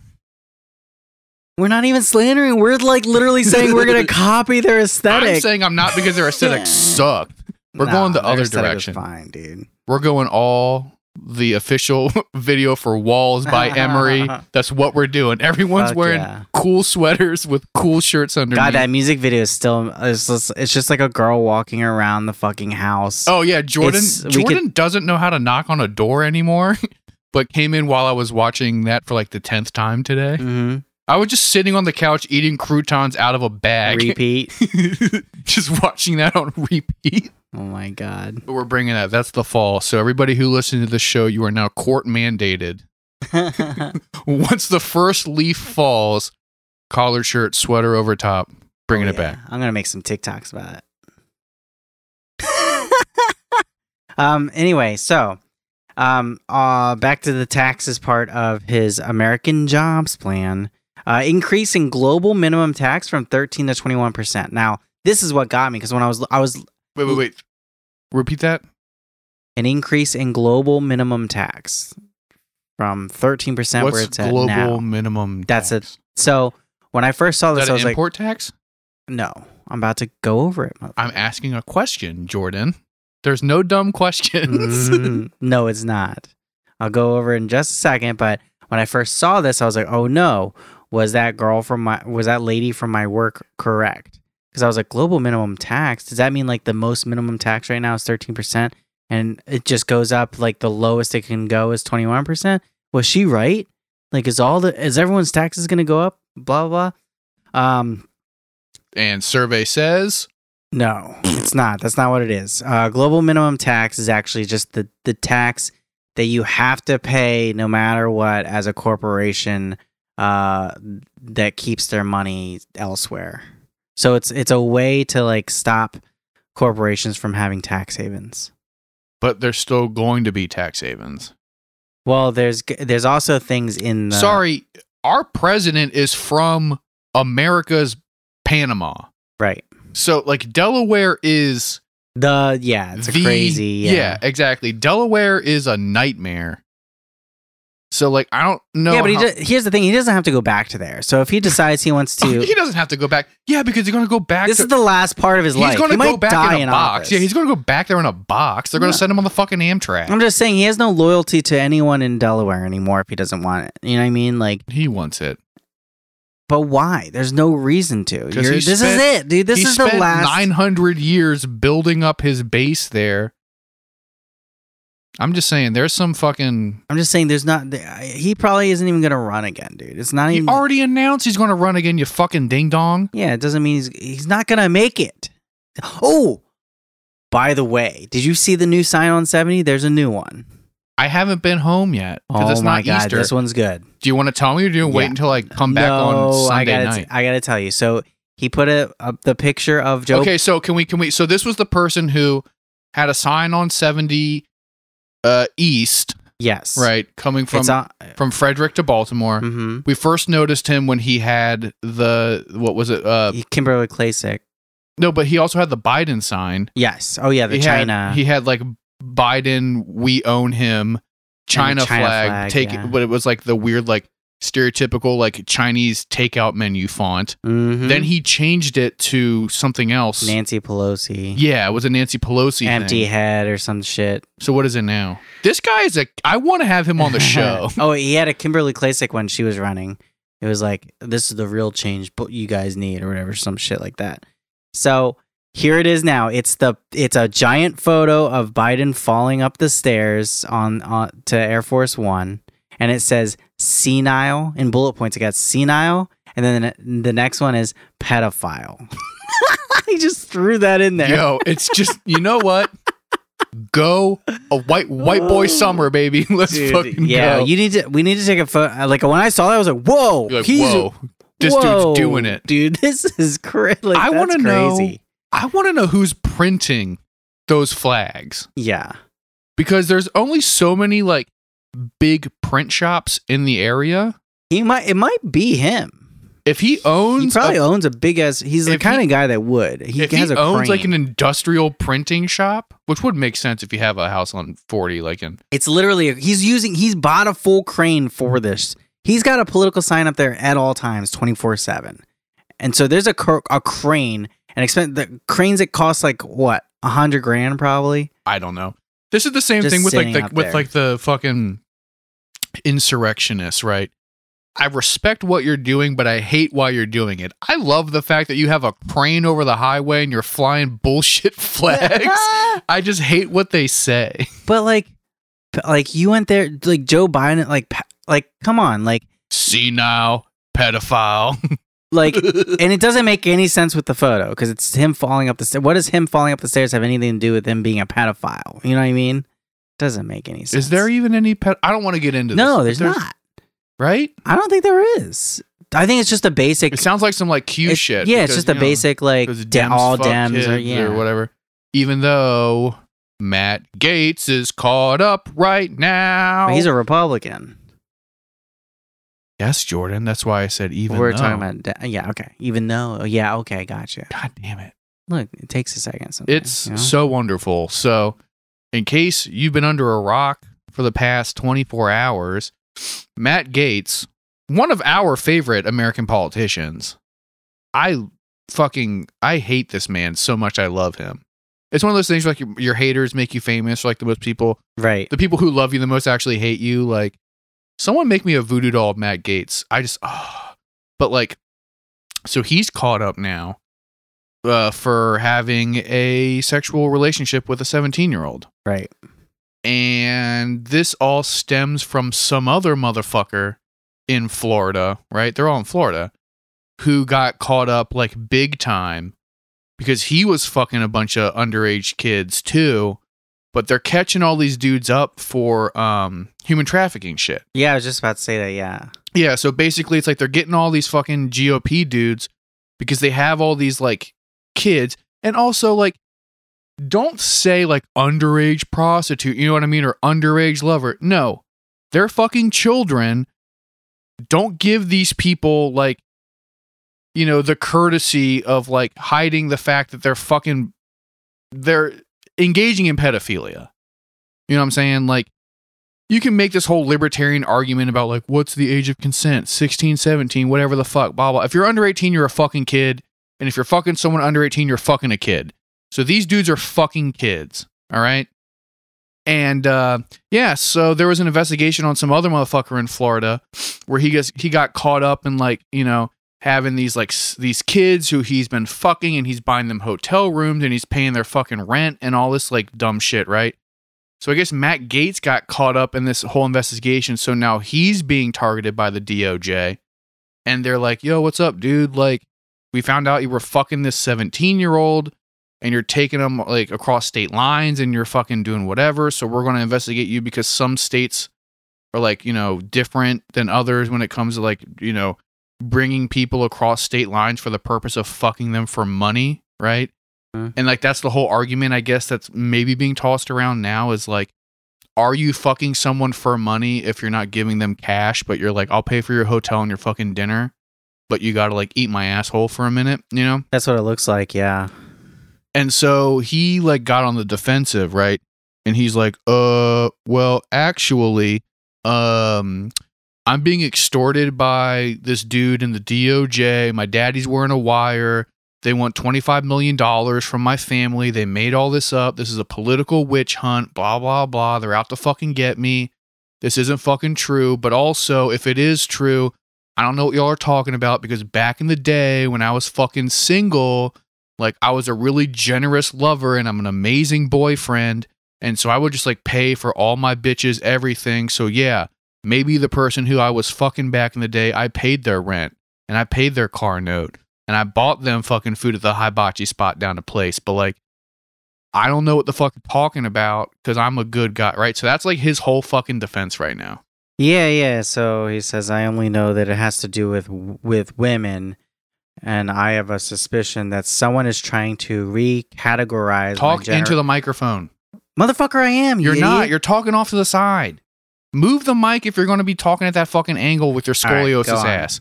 We're not even slandering. We're like literally saying we're gonna copy their aesthetic. I'm saying I'm not because their aesthetic sucked. We're going the other direction. Fine, dude. We're going all the official video for Walls by Emery. That's what we're doing. Everyone's Fuck wearing yeah. cool sweaters with cool shirts underneath. God, that music video is still. It's just, it's just like a girl walking around the fucking house. Oh yeah, Jordan. It's- Jordan doesn't know how to knock on a door anymore, but came in while I was watching that for like the tenth time today. hmm I was just sitting on the couch eating croutons out of a bag, Repeat. just watching that on repeat. Oh my god. But we're bringing that. That's the fall. So everybody who listened to the show, you are now court mandated. Once the first leaf falls, collared shirt, sweater over top, bringing Oh, it back. I'm gonna make some TikToks about it. um. Anyway, so, um, uh, back to the taxes part of his American Jobs Plan, uh, increasing global minimum tax from 13 to 21 percent. Now, this is what got me because when I was I was Wait, wait, wait. Repeat that. an increase in global minimum tax from 13 percent What's where it's at global now. minimum? That's tax? So when I first saw Is this, that I an was like, import tax? no, I'm about to go over it. I'm asking a question, Jordan. There's no dumb questions. Mm, no, it's not. I'll go over it in just a second. But when I first saw this, I was like, oh no, was that girl from my, was that lady from my work correct? Because I was like, global minimum tax. Does that mean like the most minimum tax right now is 13%? And it just goes up like the lowest it can go is 21%? Was she right? Like, is all the, is everyone's taxes going to go up? Blah, blah, blah. Um, and survey says no, it's not. That's not what it is. Uh, global minimum tax is actually just the, the tax that you have to pay no matter what as a corporation uh, that keeps their money elsewhere. So it's it's a way to like stop corporations from having tax havens. but there's still going to be tax havens. Well, there's there's also things in the Sorry, our president is from America's Panama. right So like Delaware is the yeah it's the- crazy yeah. exactly. Delaware is a nightmare. So like I don't know. yeah, but he how- here's the thing: he doesn't have to go back to there. So if he decides he wants to, he doesn't have to go back. Yeah, because he's going to go back. this to, is the last part of his life. he's going he to go might back die in a box. office. Yeah, he's going to go back there in a box. They're to send him on the fucking Amtrak. I'm just saying he has no loyalty to anyone in Delaware anymore if he doesn't want it. You know what I mean? Like, he wants it. but why? There's no reason to. You're, this spent- is it, dude. This he is the spent last. 900 years building up his base there. I'm just saying, there's some fucking. I'm just saying, there's not. He probably isn't even gonna run again, dude. It's not He even. already announced he's going to run again. You fucking ding dong. yeah, it doesn't mean he's he's not gonna make it. Oh, by the way, did you see the new sign on 70? There's a new one. I haven't been home yet because Oh it's my not god, Easter. this one's good. Do you want to tell me or do you wait until I come back no, on I Sunday gotta, night? I gotta tell you. So he put a, up the picture of Joe. Okay, so can we can we so this was the person who had a sign on 70 uh east, Yes. right, coming from on. from Frederick to Baltimore. hmm We first noticed him when he had the what was it? Uh Kimberly Klacik. no, but he also had the Biden sign. Yes. Oh yeah, the he China. Had, he had like Biden, we own him, China, China flag, flag, take yeah. but it was like the weird like stereotypical like Chinese takeout menu font. Mhm. Then he changed it to something else. Nancy Pelosi. yeah, it was a Nancy Pelosi Empty thing. head or some shit. So what is it now? This guy is a I want to have him on the show. oh, he had a Kimberly Klacik when she was running. It was like, this is the real change but you guys need or whatever, some shit like that. So here it is now. It's the it's a giant photo of Biden falling up the stairs on, on to Air Force One, and it says senile in bullet points. It got senile, and then the, next one is pedophile. he just threw that in there. Yo, it's just you know what? Go a white white boy summer, baby. Let's Dude, fucking yeah, go. you need to. We need to take a photo. Like when I saw that, I was like, "Whoa, You're like, he's whoa, this whoa, dude's doing it. dude. This is crazy. Like, I want wanna know- I want to know who's printing those flags Yeah, because there's only so many like big print shops in the area. he might. It might be him. If he owns, He probably a- owns a big ass. He's the kind he- of guy that would. He if has he owns like an industrial printing shop, which would make sense if you have a house on 40, like in It's literally. He's using. He's bought a full crane for this. He's got a political sign up there at all times, twenty four seven. And so there's a a crane and expense the cranes that cost like what a hundred grand probably. I don't know. This is the same Just thing with like the, with there. like the fucking insurrectionists, right? I respect what you're doing, but I hate why you're doing it. I love the fact that you have a crane over the highway and you're flying bullshit flags. I just hate what they say. But like, like you went there, like Joe Biden, like, like, come on, like, See now, pedophile. like, and it doesn't make any sense with the photo because it's him falling up the stairs. What does him falling up the stairs have anything to do with him being a pedophile? You know what I mean? Doesn't make any sense. Is there even any pet? I don't want to get into this. No, this. there's, not. Right? I don't think there is. I think it's just a basic. It sounds like some like Q it's- shit. Yeah, it's just a know, basic like Dems all Dems or yeah. or whatever. Even though Matt Gaetz is caught up right now. He's a Republican. yes, Jordan. That's why I said even. We're though. talking about yeah, okay. Even though oh, yeah, okay, gotcha. God damn it! Look, it takes a second. It's you know? so wonderful. So, in case you've been under a rock for the past 24 hours, Matt Gaetz, one of our favorite American politicians, I fucking I hate this man so much. I love him. It's one of those things where, like your, your haters make you famous. Like the most people, right. the people who love you the most actually hate you. Like someone make me a voodoo doll of Matt Gaetz. I just, oh. but like, so he's caught up now uh, for having a sexual relationship with a 17 year old. Right. And this all stems from some other motherfucker in Florida, right? They're all in Florida, who got caught up like big time because he was fucking a bunch of underage kids too. But they're catching all these dudes up for um, human trafficking shit. Yeah, I was just about to say that. Yeah. Yeah, so basically it's like they're getting all these fucking GOP dudes because they have all these like kids and also like don't say like underage prostitute, you know what I mean, or underage lover. No. They're fucking children. Don't give these people like you know the courtesy of like hiding the fact that they're fucking they're engaging in pedophilia. You know what I'm saying? Like you can make this whole libertarian argument about like what's the age of consent 16 17 whatever the fuck blah blah if you're under 18 you're a fucking kid and if you're fucking someone under 18 you're fucking a kid so these dudes are fucking kids all right and uh yeah so there was an investigation on some other motherfucker in florida where he gets he got caught up in like you know having these like s- these kids who he's been fucking and he's buying them hotel rooms and he's paying their fucking rent and all this like dumb shit right so I guess Matt Gaetz got caught up in this whole investigation. So now he's being targeted by the DOJ. And they're like, yo, what's up, dude? Like, we found out you were fucking this 17 year old. and you're taking them like across state lines and you're fucking doing whatever. So we're going to investigate you because some states are like, you know, different than others when it comes to like, you know, bringing people across state lines for the purpose of fucking them for money, right? Mhm. And like that's the whole argument I guess that's maybe being tossed around now is like are you fucking someone for money if you're not giving them cash but you're like I'll pay for your hotel and your fucking dinner but you got to like eat my asshole for a minute, you know? That's what it looks like. Yeah. And so he like got on the defensive, right? And he's like, "Uh, well, actually, um I'm being extorted by this dude in the DOJ. My daddy's wearing a wire. They want 25 million dollars from my family. They made all this up. This is a political witch hunt, blah blah blah. They're out to fucking get me. This isn't fucking true, but also if it is true, I don't know what y'all are talking about because back in the day when I was fucking single, like I was a really generous lover and I'm an amazing boyfriend. And so I would just like pay for all my bitches everything. So yeah, maybe the person who I was fucking back in the day, I paid their rent and I paid their car note and I bought them fucking food at the hibachi spot down the place. But like, I don't know what the fuck you're talking about because I'm a good guy, right? So that's like his whole fucking defense right now. Yeah, yeah. So he says, I only know that it has to do with with women, and I have a suspicion that someone is trying to recategorize. Talk gener- into the microphone. motherfucker. I am. you You're not. idiot. You're talking off to the side. Move the mic if you're going to be talking at that fucking angle with your right, scoliosis on. ass.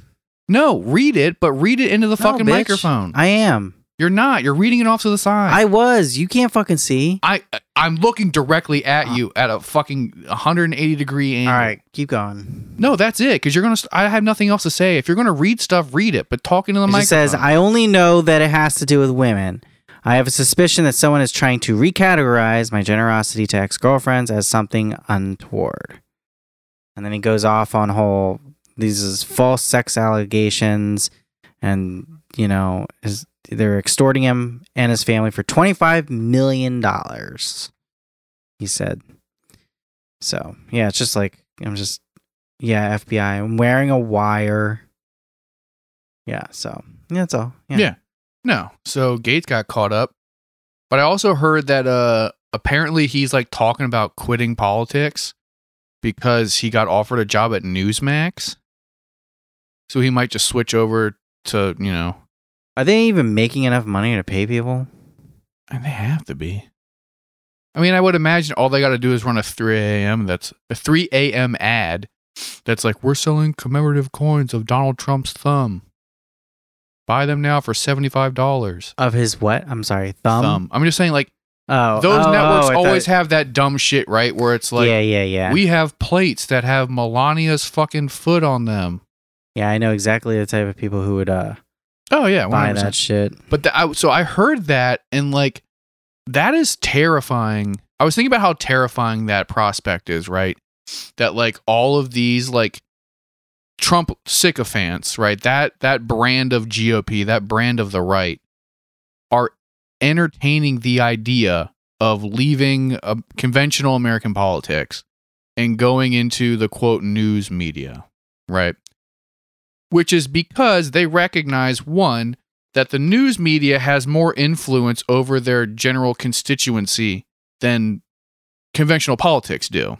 No, read it, but read it into the No, fucking bitch. microphone. I am. You're not. You're reading it off to the side. I was. You can't fucking see. I I'm looking directly at you at a fucking 180 degree angle. All right, keep going. No, that's it. Because you're gonna. st- I have nothing else to say. If you're gonna read stuff, read it. But talking to the It microphone. says, I only know that it has to do with women. I have a suspicion that someone is trying to recategorize my generosity to ex girlfriends as something untoward. And then he goes off on whole these is false sex allegations, and you know, is they're extorting him and his family for twenty five million dollars. He said. So yeah, it's just like I'm just yeah, FBI. I'm wearing a wire. Yeah, so yeah, that's all. Yeah. Yeah. No. So Gaetz got caught up. But I also heard that uh apparently he's like talking about quitting politics because he got offered a job at Newsmax. So he might just switch over to, you know, Are they even making enough money to pay people? and they have to be. I mean, I would imagine all they got to do is run a 3 a.m. that's a 3 a.m. ad that's like, we're selling commemorative coins of Donald Trump's thumb. Buy them now for $75. Of his what? I'm sorry, thumb. thumb. I'm just saying, like, Oh, those oh, networks oh, always thought- have that dumb shit, right? Where it's like, yeah, yeah, yeah. we have plates that have Melania's fucking foot on them. yeah, I know exactly the type of people who would uh Oh yeah, buy 100%. that shit. But the, I, so I heard that, and like, that is terrifying. I was thinking about how terrifying that prospect is, right? That like all of these like Trump sycophants, right? That that brand of GOP, that brand of the right, are entertaining the idea of leaving uh, conventional American politics and going into the quote news media, right? Which is because they recognize one that the news media has more influence over their general constituency than conventional politics do,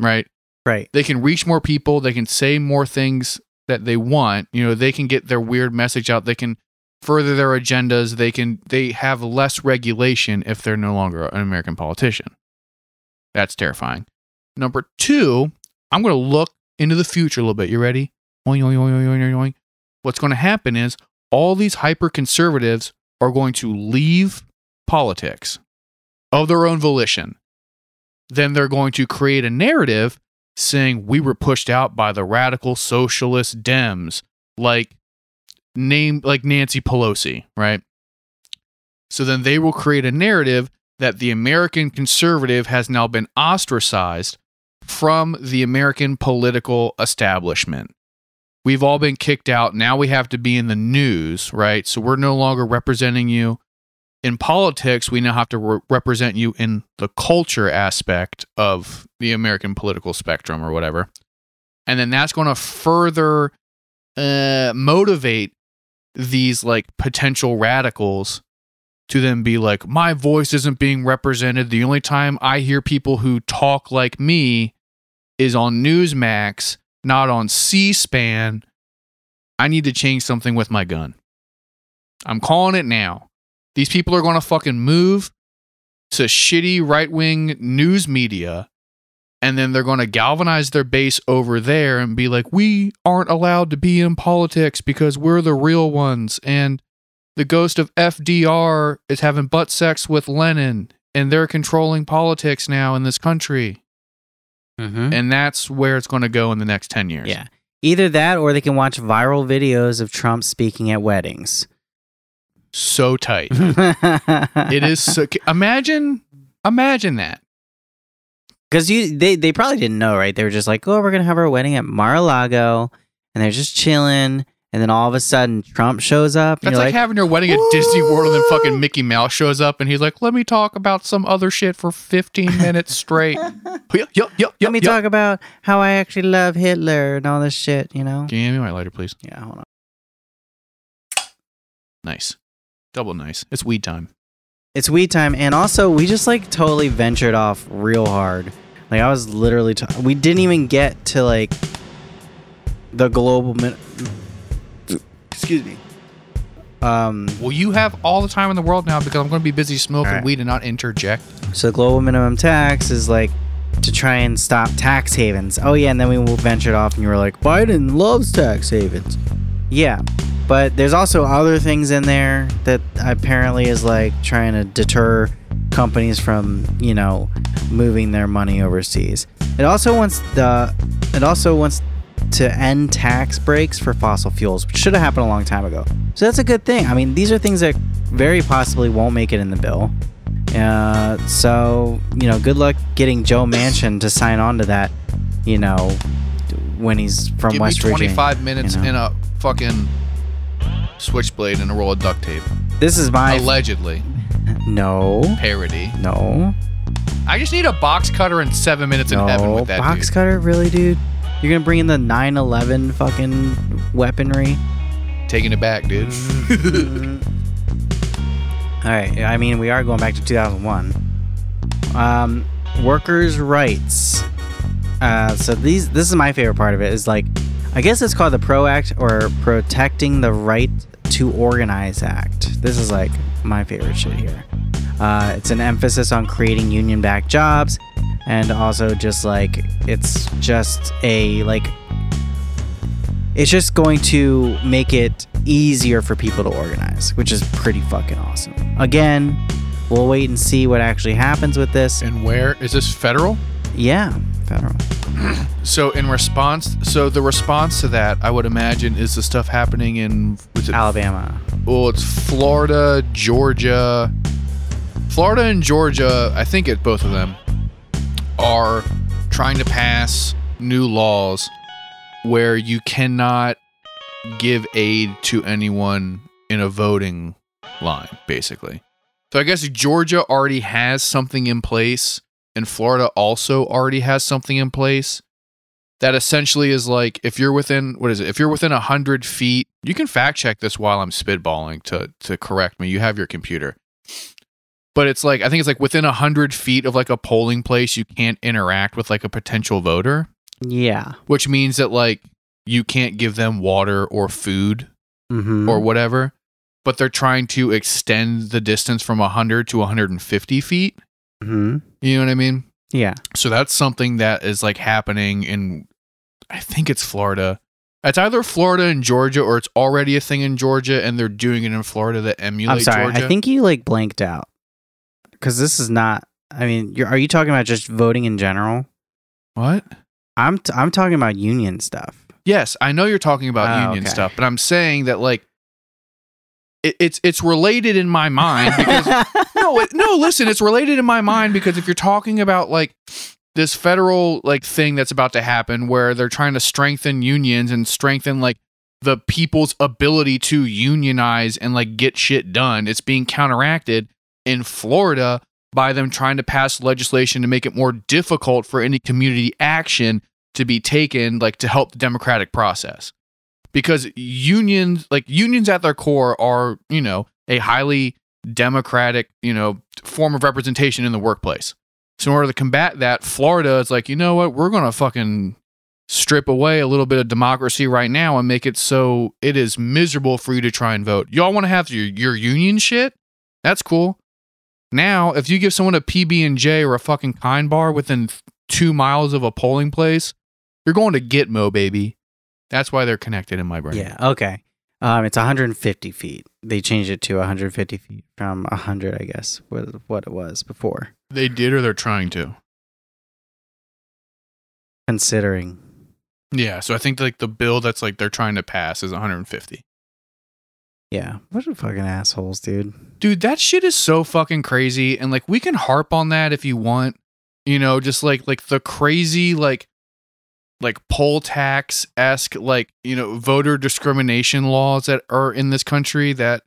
right? Right. They can reach more people, they can say more things that they want, you know, they can get their weird message out, they can further their agendas, they can they have less regulation if they're no longer an American politician. That's terrifying. Number 2, I'm going to look into the future a little bit. You ready? Oing, oing, oing, oing, oing, oing. What's going to happen is all these hyper conservatives are going to leave politics of their own volition. Then they're going to create a narrative saying we were pushed out by the radical socialist Dems, like name like Nancy Pelosi, right? So then they will create a narrative that the American conservative has now been ostracized from the American political establishment we've all been kicked out. Now we have to be in the news, right? So we're no longer representing you in politics. We now have to re- represent you in the culture aspect of the American political spectrum or whatever. And then that's going to further uh, motivate these like potential radicals to then be like, my voice isn't being represented. The only time I hear people who talk like me is on Newsmax, not on C SPAN. I need to change something with my gun. I'm calling it now. These people are going to fucking move to shitty right wing news media and then they're going to galvanize their base over there and be like, we aren't allowed to be in politics because we're the real ones. And the ghost of FDR is having butt sex with Lenin and they're controlling politics now in this country. Mm-hmm. And that's where it's going to go in the next 10 years. Yeah. Either that or they can watch viral videos of Trump speaking at weddings. So tight. it is so. Imagine, imagine that. Because you they, they probably didn't know, right? They were just like, oh, we're gonna have our wedding at Mar-a-Lago, and they're just chilling, and then all of a sudden Trump shows up. That's you're like, having your wedding at Disney World and then fucking Mickey Mouse shows up and he's like, let me talk about some other shit for 15 minutes straight. Yup, yup, yup, Let me talk about how I actually love Hitler and all this shit, you know? Can you hand me my lighter, please? Yeah, hold on. Nice. Double nice. It's weed time. It's weed time, and also we just like totally ventured off real hard. Like I was literally, t- we didn't even get to like the global min. Excuse me. Um, Well, you have all the time in the world now because I'm going to be busy smoking All right. weed and not interject. so the global minimum tax is like to try and stop tax havens. Oh yeah, and then we will ventured off, and you were like, Biden loves tax havens. Yeah, but there's also other things in there that apparently is like trying to deter companies from, you know, moving their money overseas. It also wants the it also wants to end tax breaks for fossil fuels, which should have happened a long time ago. So that's a good thing. I mean, these are things that very possibly won't make it in the bill. Uh, so you know, good luck getting Joe Manchin to sign on to that. You know, when he's from Give West me Virginia. 25 minutes you know. in a fucking switchblade and a roll of duct tape. This is my Allegedly. no, Parody. no, I just need a box cutter and seven minutes in heaven with that dude. box dude. cutter, really, dude. You're gonna bring in the 9/11 fucking weaponry. Taking it back, dude. All right. I mean, we are going back to 2001. Um, workers' rights. Uh, so these, this is my favorite part of it. Is like, I guess it's called the PRO Act or Protecting the Right to Organize Act. This is like my favorite shit here. Uh, it's an emphasis on creating union-backed jobs, and also just like it's just a like it's just going to make it easier for people to organize, which is pretty fucking awesome. Again, we'll wait and see what actually happens with this. and where is this federal? Yeah, federal. So in response, so the response to that, I would imagine, is the stuff happening in? Alabama. Well, it's Florida, Georgia, Florida and Georgia. I think it's both of them are trying to pass new laws where you cannot give aid to anyone in a voting line, basically. So I guess Georgia already has something in place, and Florida also already has something in place. That essentially is like if you're within what is it? If you're within a hundred feet, you can fact check this while I'm spitballing to to correct me. You have your computer, but it's like I think it's like within a hundred feet of like a polling place, you can't interact with like a potential voter Yeah. which means that like you can't give them water or food Mm-hmm. or whatever but they're trying to extend the distance from 100 to 150 feet hmm you know what i mean Yeah. so that's something that is like happening in i think it's florida it's either florida and georgia or it's already a thing in georgia and they're doing it in florida that emulate I'm sorry. georgia I think you like blanked out because this is not. I mean, you're, are you talking about just voting in general? what I'm t- I'm talking about union stuff. Yes, I know you're talking about Oh, union okay. stuff, but I'm saying that like it, it's it's related in my mind because no, it, no, listen, it's related in my mind because if you're talking about like this federal like thing that's about to happen where they're trying to strengthen unions and strengthen like the people's ability to unionize and like get shit done, it's being counteracted in Florida by them trying to pass legislation to make it more difficult for any community action to be taken like to help the democratic process because unions like unions at their core are you know a highly democratic, you know, form of representation in the workplace. So in order to combat that, Florida is like, you know what, we're gonna fucking strip away a little bit of democracy right now and make it so it is miserable for you to try and vote. Y'all want to have your your union shit? That's cool. Now, if you give someone a PB and J or a fucking kind bar within two miles of a polling place, you're going to Gitmo, baby. That's why they're connected in my brain. Yeah. Okay. Um, it's 150 feet. They changed it to 150 feet from 100, I guess, was what it was before. They did or they're trying to. Considering, Yeah, so I think like the bill that's like they're trying to pass is 150. Yeah, what are fucking assholes, dude? Dude, that shit is so fucking crazy and like we can harp on that if you want. You know, just like like the crazy like like poll tax esque like, you know, voter discrimination laws that are in this country that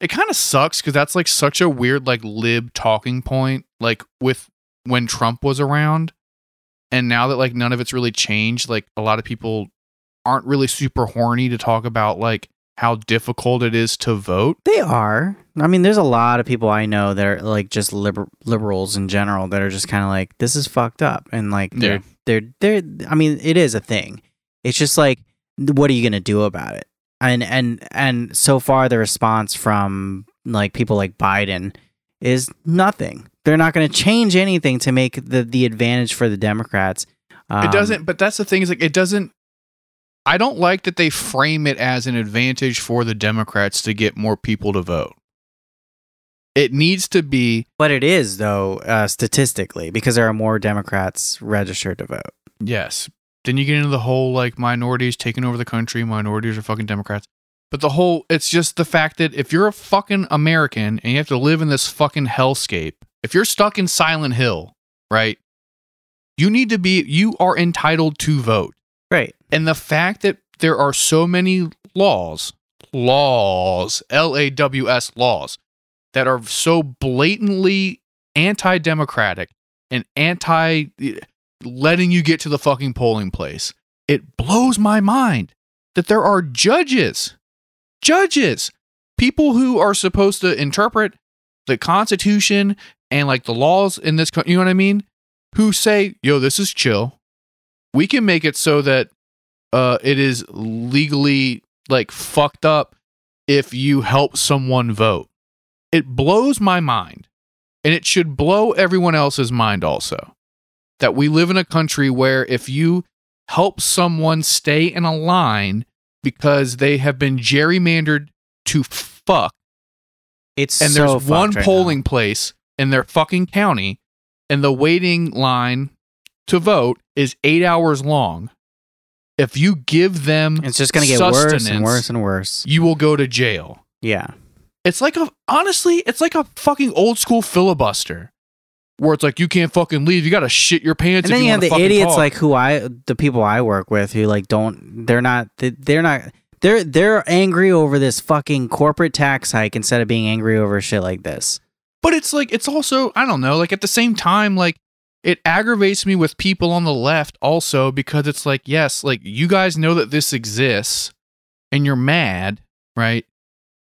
it kind of sucks cuz that's like such a weird like lib talking point like with when Trump was around. And now that like none of it's really changed, like a lot of people aren't really super horny to talk about like how difficult it is to vote. They are. I mean, there's a lot of people I know that are like just liber- liberals in general that are just kind of like, this is fucked up, and like they're they're they're. I mean, it is a thing. It's just like, what are you gonna do about it? And and and so far, the response from like people like Biden is nothing. They're not going to change anything to make the the advantage for the Democrats. Um, it doesn't, but that's the thing is like it doesn't. I don't like that they frame it as an advantage for the Democrats to get more people to vote. It needs to be But it is though, uh, statistically, because there are more Democrats registered to vote. yes. Then you get into the whole like minorities taking over the country. Minorities are fucking Democrats. But the whole, it's just the fact that if you're a fucking American and you have to live in this fucking hellscape, if you're stuck in Silent Hill, right? You need to be, you are entitled to vote. Right. And the fact that there are so many laws, laws, L A W S laws, that are so blatantly anti democratic and anti letting you get to the fucking polling place, it blows my mind that there are judges, judges, people who are supposed to interpret the Constitution and like the laws in this, country, you know what I mean? Who say, yo, this is chill. We can make it so that uh, it is legally like fucked up if you help someone vote. It blows my mind. And it should blow everyone else's mind also. That we live in a country where if you help someone stay in a line because they have been gerrymandered to fuck, It's and so there's one right polling place in their fucking county, and the waiting line to vote is eight hours long. If you give them. It's just gonna get worse and worse and worse. you will go to jail. Yeah. It's like a honestly, it's like a fucking old school filibuster. Where it's like you can't fucking leave. You gotta shit your pants. And then you you have the idiots talk. like who I, the people I work with, who like don't, they're not, they- they're not, they're they're angry over this fucking corporate tax hike instead of being angry over shit like this. But it's like it's also I don't know, like at the same time, like it aggravates me with people on the left also because it's like, yes, like you guys know that this exists and you're mad, right?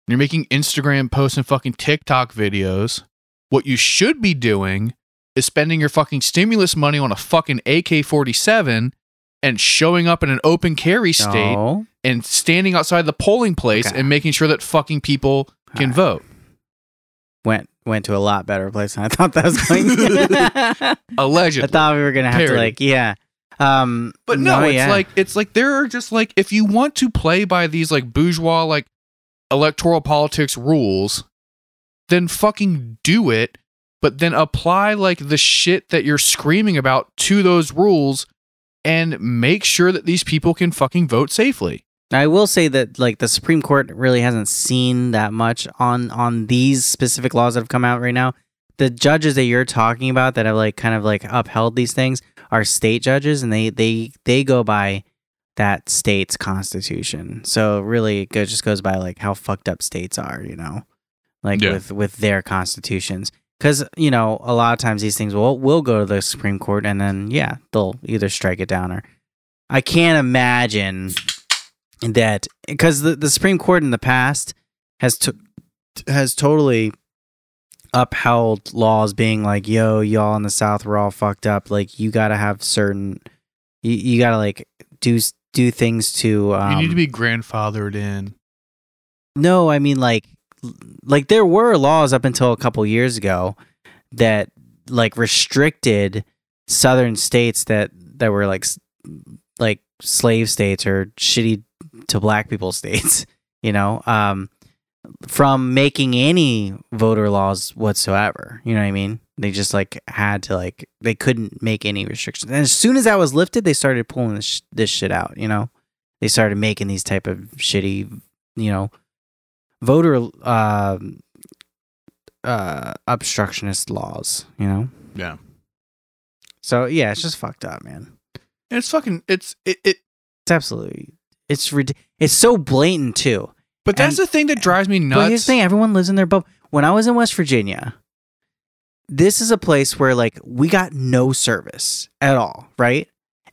You're making Instagram posts and fucking TikTok videos. What you should be doing is spending your fucking stimulus money on a fucking AK 47 and showing up in an open carry state No. and standing outside the polling place Okay. and making sure that fucking people can Alright. vote. went went to a lot better place than I thought that was going. Allegedly. I thought we were gonna have Parody. to like, yeah. Um, But no, it's yeah. like it's like there are just like if you want to play by these like bourgeois like electoral politics rules, then fucking do it, but then apply like the shit that you're screaming about to those rules and make sure that these people can fucking vote safely. I will say that like the Supreme Court really hasn't seen that much on on these specific laws that have come out right now. The judges that you're talking about that have like kind of like upheld these things are state judges, and they they they go by that state's constitution. So really, it just goes by like how fucked up states are, you know, like Yeah. with with their constitutions. Because you know, a lot of times these things will will go to the Supreme Court, and then yeah, they'll either strike it down or. I can't imagine that because the, the Supreme Court in the past has took has totally upheld laws being like, yo, y'all in the South were all fucked up. Like, you got to have certain, you, you got to like do do things to. Um, you need to be grandfathered in. No, I mean like like there were laws up until a couple years ago that like restricted southern states that that were like like slave states or shitty to black people states, you know, um from making any voter laws whatsoever. You know what I mean? They just like had to like they couldn't make any restrictions. And as soon as that was lifted, they started pulling this sh- this shit out, you know. They started making these type of shitty, you know, voter uh, uh, obstructionist laws, you know? Yeah. So yeah, it's just fucked up, man. And it's fucking it's it, it It's absolutely it's it's so blatant too. but that's And- the thing that drives me nuts. But here's the thing: everyone lives in their bubble. When I was in West Virginia, this is a place where like we got no service at all, right?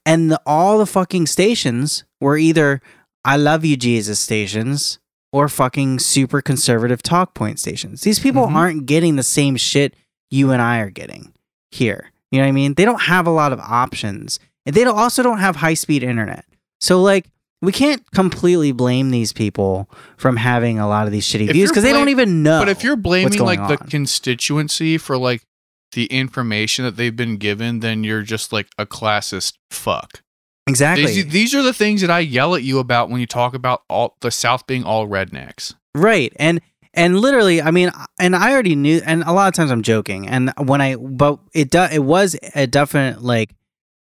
And the, all the fucking stations were either "I love you, Jesus" stations or fucking super conservative talk point stations. These people Mhm. aren't getting the same shit you and I are getting here. You know what I mean? They don't have a lot of options, and they don't, also don't have high speed internet. So like. We can't completely blame these people from having a lot of these shitty If views because they don't even know. But if you're blaming like the constituency for like the information that they've been given, then you're just like a classist fuck. exactly These, these are the things that I yell at you about when you talk about all the South being all rednecks. right, and and literally, I mean, and I already knew, and a lot of times I'm joking, and when I, but it do, it was a definite like,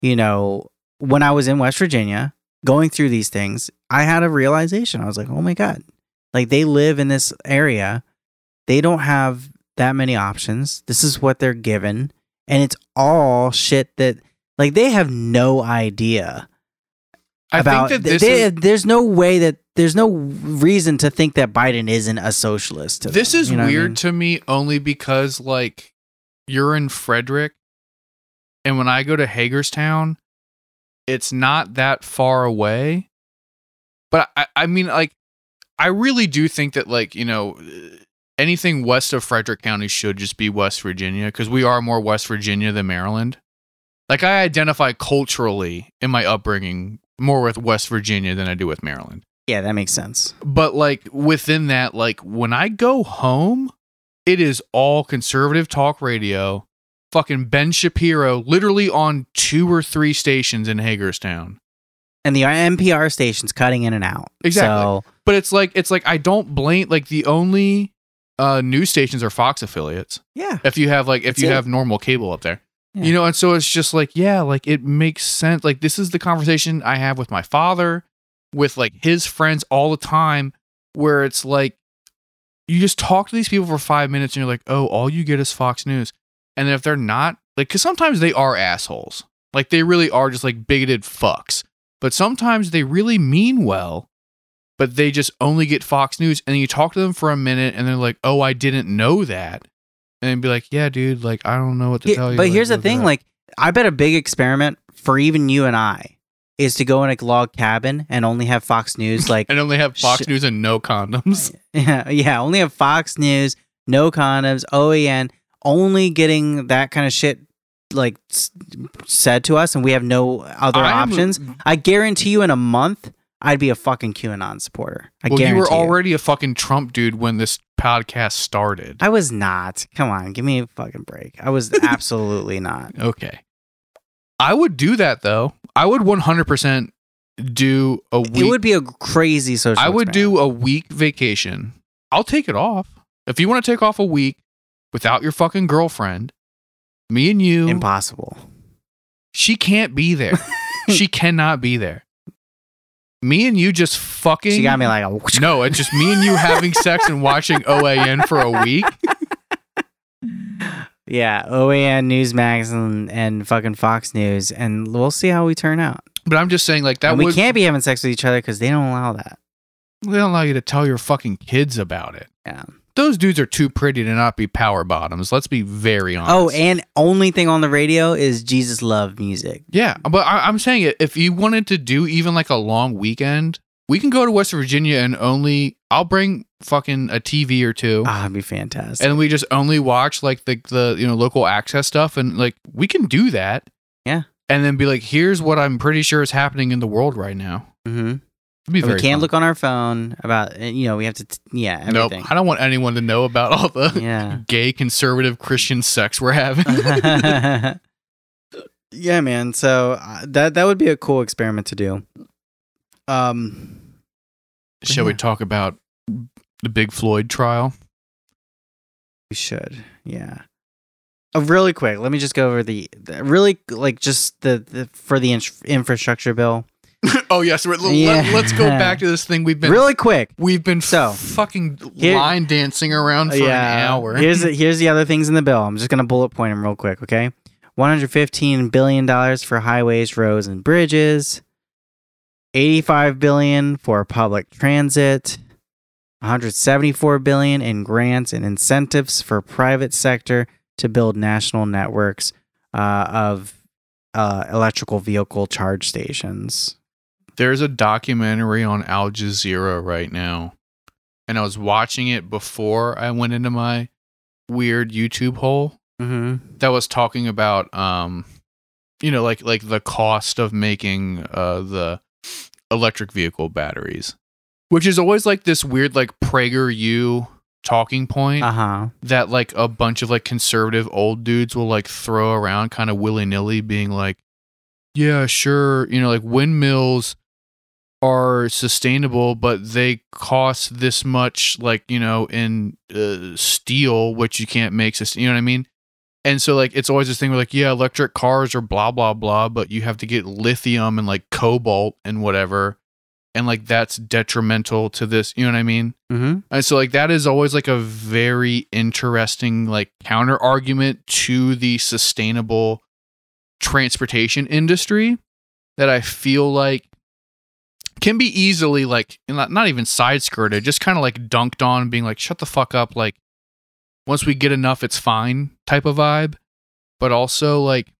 you know, when I was in West Virginia going through these things, I had a realization. I was like, oh my god, like they live in this area, they don't have that many options. This is what they're given, and it's all shit that like they have no idea I about think that this they, is, there's no way that there's no reason to think that Biden isn't a socialist. to this them, is you know what I weird mean? to me only because like you're in Frederick, and when I go to Hagerstown, it's not that far away. But I, I mean, like, I really do think that like you know anything west of Frederick County should just be West Virginia because we are more West Virginia than Maryland. Like I identify culturally in my upbringing more with West Virginia than I do with Maryland. yeah, that makes sense. But like within that, like when I go home, it is all conservative talk radio. Fucking Ben Shapiro, literally on two or three stations in Hagerstown. And the NPR station's cutting in and out. Exactly. So, But it's like it's like I don't blame like the only uh news stations are Fox affiliates. yeah, If you have like if That's you it. have normal cable up there. Yeah. You know, and so it's just like, yeah, like it makes sense. Like this is the conversation I have with my father, with like his friends all the time, where it's like you just talk to these people for five minutes and you're like, oh, all you get is Fox News. And then if they're not, like, because sometimes they are assholes. Like they really are just like bigoted fucks. But sometimes they really mean well, but they just only get Fox News. And then you talk to them for a minute and they're like, oh, I didn't know that. And be like, yeah, dude, like, I don't know what to Here- tell you. but like, here's the thing: up." like, I bet a big experiment for even you and I is to go in a log cabin and only have Fox News. Like, and only have Fox Sh- News and no condoms. yeah, yeah, only have Fox News, no condoms, OAN, only getting that kind of shit like s- said to us, and we have no other I am- options. I guarantee you, in a month, I'd be a fucking QAnon supporter. I well, you were already a fucking Trump dude when this podcast started. I was not. Come on, give me a fucking break. I was absolutely not. Okay. I would do that though. I would 100% do a week. It would be a crazy social. I would experiment. do a week vacation. I'll take it off. If you want to take off a week without your fucking girlfriend, me and you, impossible. she can't be there. she cannot be there. Me and you just fucking. She got me like a. No, it's just me and you having sex and watching OAN for a week. Yeah, OAN, Newsmax, and, and fucking Fox News, and we'll see how we turn out. But I'm just saying, like that and would we can't be having sex with each other because they don't allow that. they don't allow you to tell your fucking kids about it. Yeah. Those dudes are too pretty to not be power bottoms. Let's be very honest. Oh, and only thing on the radio is Jesus Love music. yeah, but I, I'm saying it. If you wanted to do even like a long weekend, we can go to West Virginia and only I'll bring fucking a TV or two. Ah, it'd be fantastic. and we just only watch like the the you know local access stuff and like we can do that Yeah. and then be like here's what i'm pretty sure is happening in the world right now mm-hmm. We can't fun. look on our phone about. You know, we have to. T- yeah, nope i don't want anyone to know about all the Yeah. gay conservative christian sex we're having yeah, man. So uh, that that would be a cool experiment to do. Um, shall we talk about the big floyd trial we should. Yeah. Uh, really quick, let me just go over the, the really like just the, the for the in- infrastructure bill. oh yes let, Yeah. us go back to this thing we've been really quick. we've been So, fucking here- line dancing around for an hour Here's the, here's the other things in the bill. I'm just gonna bullet point them real quick. Okay, 115 billion dollars for highways, roads, and bridges. 85 billion for public transit. 174 billion in grants and incentives for private sector to build national networks uh, of uh, electrical vehicle charge stations. There's a documentary on Al Jazeera right now, and I was watching it before I went into my weird YouTube hole Mm-hmm. that was talking about, um, you know, like like the cost of making uh the electric vehicle batteries, which is always like this weird like PragerU talking point Uh huh. that like a bunch of like conservative old dudes will like throw around kind of willy nilly, being like, yeah, sure, you know, like windmills are sustainable, but they cost this much, like, you know, in uh, steel, which you can't make, you know what I mean? And so, like, it's always this thing where, like, yeah, electric cars are blah, blah, blah, but you have to get lithium and like cobalt and whatever. And like, that's detrimental to this, you know what I mean? Mm-hmm. And so like that is always like a very interesting like counter argument to the sustainable transportation industry that I feel like can be easily like not, not even side skirted, just kind of like dunked on being like shut the fuck up like once we get enough it's fine type of vibe. But also like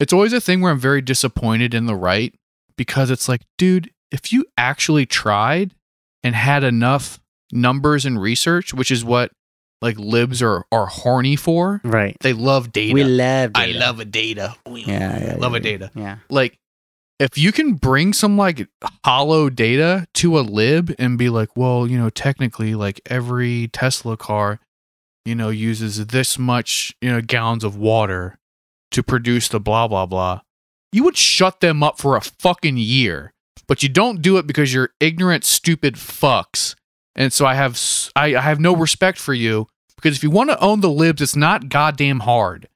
it's always a thing where I'm very disappointed in the right because it's like dude, if you actually tried and had enough numbers and research, which is what like libs are are horny for. Right. They love data. We love. I love a data. Yeah, yeah, love yeah, a data. Yeah. Like if you can bring some like hollow data to a lib and be like, well, you know, technically like every Tesla car, you know, uses this much, you know, gallons of water to produce the blah blah blah. You would shut them up for a fucking year. But you don't do it because you're ignorant, stupid fucks. And so I have I have no respect for you because if you want to own the libs, it's not goddamn hard.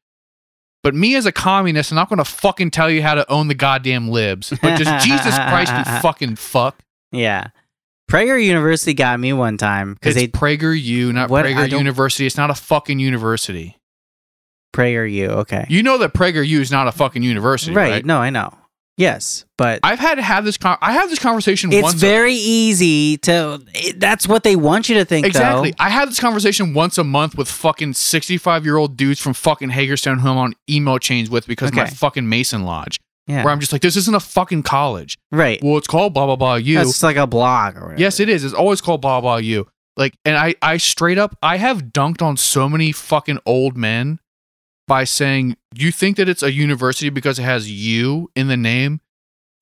But me as a communist, I'm not going to fucking tell you how to own the goddamn libs. But just Jesus Christ, you fucking fuck. Yeah. Prager University got me one time because It's they Prager U, not What? Prager University. It's not a fucking university. Prager U. Okay. You know that Prager U is not a fucking university, right. right? No, I know. Yes, but I've had to have this. Con- I have this conversation. it's once very easy to. It, that's what they want you to think. Exactly. Though. I have this conversation once a month with fucking 65 year old dudes from fucking Hagerstown who I'm on email chains with because of my fucking Mason Lodge. Yeah. Where I'm just like, this isn't a fucking college. right. Well, it's called blah, blah, blah, you. That's just like a blog or whatever. yes, it is. It's always called blah, blah, you. Like, and I, I straight up, I have dunked on so many fucking old men by saying, you think that it's a university because it has you in the name?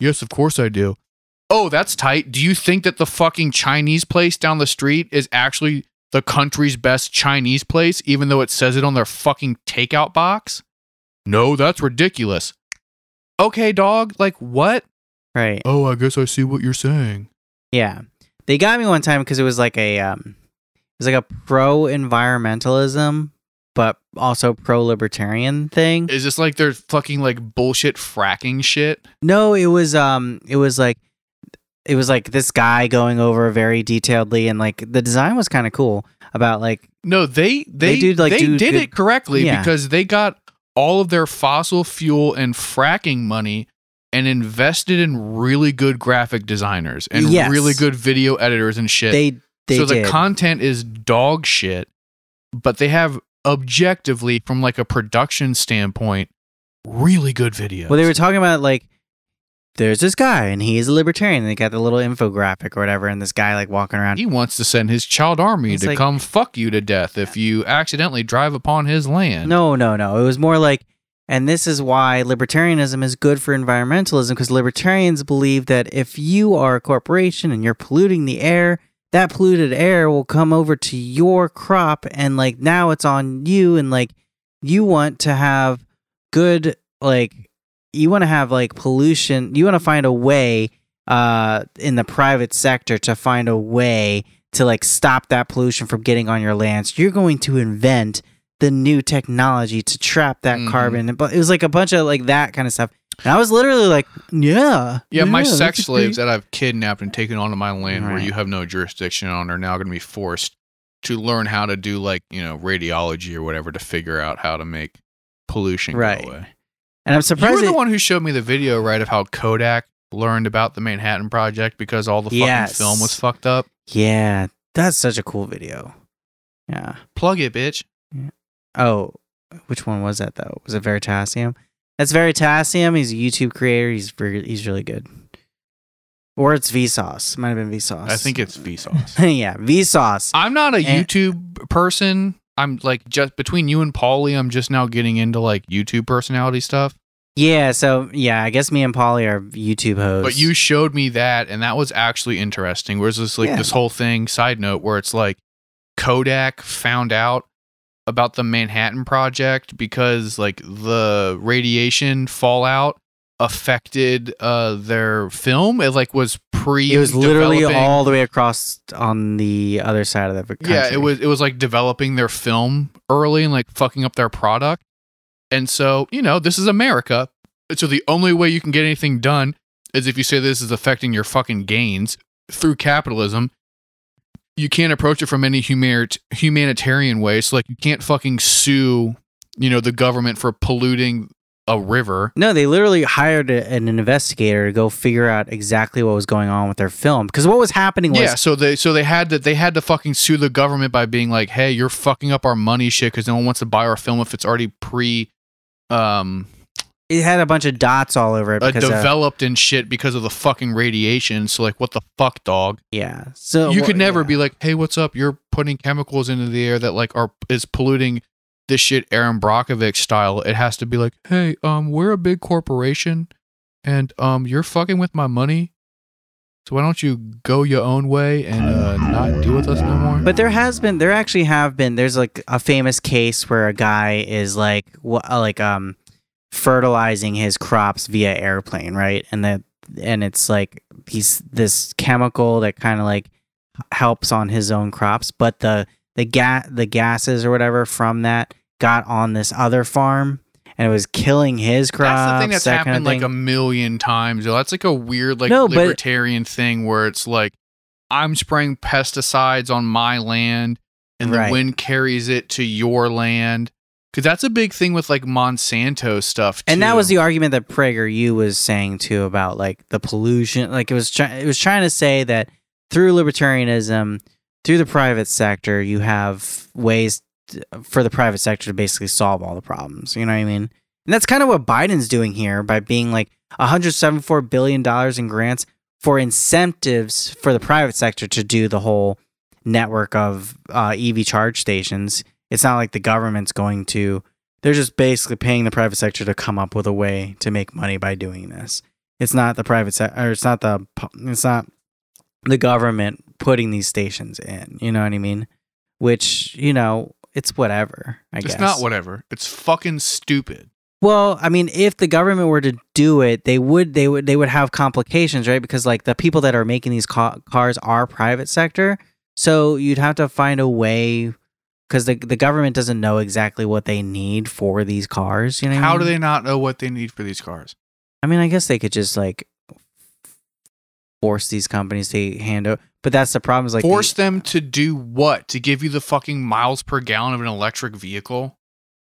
Yes, of course I do. Oh, that's tight. Do you think that the fucking Chinese place down the street is actually the country's best Chinese place, even though it says it on their fucking takeout box? No, that's ridiculous. Okay, dog. Like, what? Right. Oh, I guess I see what you're saying. Yeah. They got me one time because it was like a um, it was like a pro environmentalism, but also pro libertarian thing. Is this like their fucking like bullshit fracking shit? No, it was um it was like it was like this guy going over very detailedly and like the design was kind of cool about like No, they they They do, like, they do did good- it correctly Yeah. because they got all of their fossil fuel and fracking money and invested in really good graphic designers and Yes. really good video editors and shit. they they so did. the content is dog shit, but they have objectively from like a production standpoint really good video well they were talking about like there's this guy and he's a libertarian. And they got the little infographic or whatever, and this guy like walking around. He wants to send his child army It's to like- come fuck you to death if you accidentally drive upon his land. No, no, no. It was more like, and this is why libertarianism is good for environmentalism because libertarians believe that if you are a corporation and you're polluting the air, that polluted air will come over to your crop and like now it's on you and like you want to have good like you want to have like pollution you want to find a way uh in the private sector to find a way to like stop that pollution from getting on your lands. You're going to invent the new technology to trap that Mhm. carbon. But it was like a bunch of like that kind of stuff and i was literally like yeah Yeah, my sex slaves that I've kidnapped and taken onto my land where Right. you have no jurisdiction on are now going to be forced to learn how to do like, you know, radiology or whatever to figure out how to make pollution Right. go away. and i'm surprised. You surprised were the it- one who showed me the video, right, of how Kodak learned about the Manhattan Project because all the fucking Yes. film was fucked up. yeah that's such a cool video yeah Plug it, bitch. Oh, which one was that though? Was it Veritasium? That's Veritasium. He's a YouTube creator. He's very, he's really good. Or it's Vsauce. Might have been Vsauce. I think it's Vsauce. yeah, Vsauce. I'm not a And- YouTube person. I'm like just between you and Paulie, I'm just now getting into like YouTube personality stuff. Yeah, so yeah, I guess me and Polly are YouTube hosts. But you showed me that, and that was actually interesting. Whereas this like Yeah. this whole thing, side note, where it's like Kodak found out about the Manhattan Project because like the radiation fallout affected uh their film. It like was pre it was literally all the way across on the other side of the country. Yeah, it was it was like developing their film early and like fucking up their product. And so, you know, this is America. So the only way you can get anything done is if you say this is affecting your fucking gains through capitalism. You can't approach it from any humanit- humanitarian way. So like you can't fucking sue, you know, the government for polluting a river. No, they literally hired a, an investigator to go figure out exactly what was going on with their film. Because what was happening was Yeah, so they so they had to they had to fucking sue the government by being like, "Hey, you're fucking up our money shit because no one wants to buy our film if it's already pre um it had a bunch of dots all over it uh, because of- developed and shit because of the fucking radiation. So like, what the fuck, dog? yeah. So you could never yeah. be like, "Hey, what's up? You're putting chemicals into the air that like are is polluting this shit Erin Brockovich style." It has to be like, "Hey, um, we're a big corporation, and um, you're fucking with my money." So why don't you go your own way and uh, not deal with us no more? But there has been, there actually have been. There's like a famous case where a guy is like, what, like um, fertilizing his crops via airplane, right? And that, and it's like he's this chemical that kind of like helps on his own crops, but the the gas, the gases or whatever from that got on this other farm, and it was killing his crops. That's the thing that's that kind happened of like a million times. yo. That's like a weird, like No, but- libertarian thing where it's like I'm spraying pesticides on my land, and the Right. wind carries it to your land. Because that's a big thing with like Monsanto stuff. And that was the argument that PragerU was saying too about like the pollution. Like it was try- it was trying to say that through libertarianism, through the private sector, you have ways t- for the private sector to basically solve all the problems. You know what I mean? And that's kind of what Biden's doing here by being like 174 billion dollars in grants for incentives for the private sector to do the whole network of uh, EV charge stations. It's not like the government's going to they're just basically paying the private sector to come up with a way to make money by doing this. It's not the private sector, or it's not the, it's not the government putting these stations in. You know what I mean? Which you know, it's whatever. I It's guess not whatever. It's fucking stupid. Well, I mean, if the government were to do it, they would they would they would have complications, right? Because like the people that are making these ca- cars are private sector, so you'd have to find a way because the the government doesn't know exactly what they need for these cars. You know, what I How do they not know what they need for these cars? I mean, I guess they could just like force these companies to hand over, but that's the problem. Is like Force the, them to do what? To give you the fucking miles per gallon of an electric vehicle?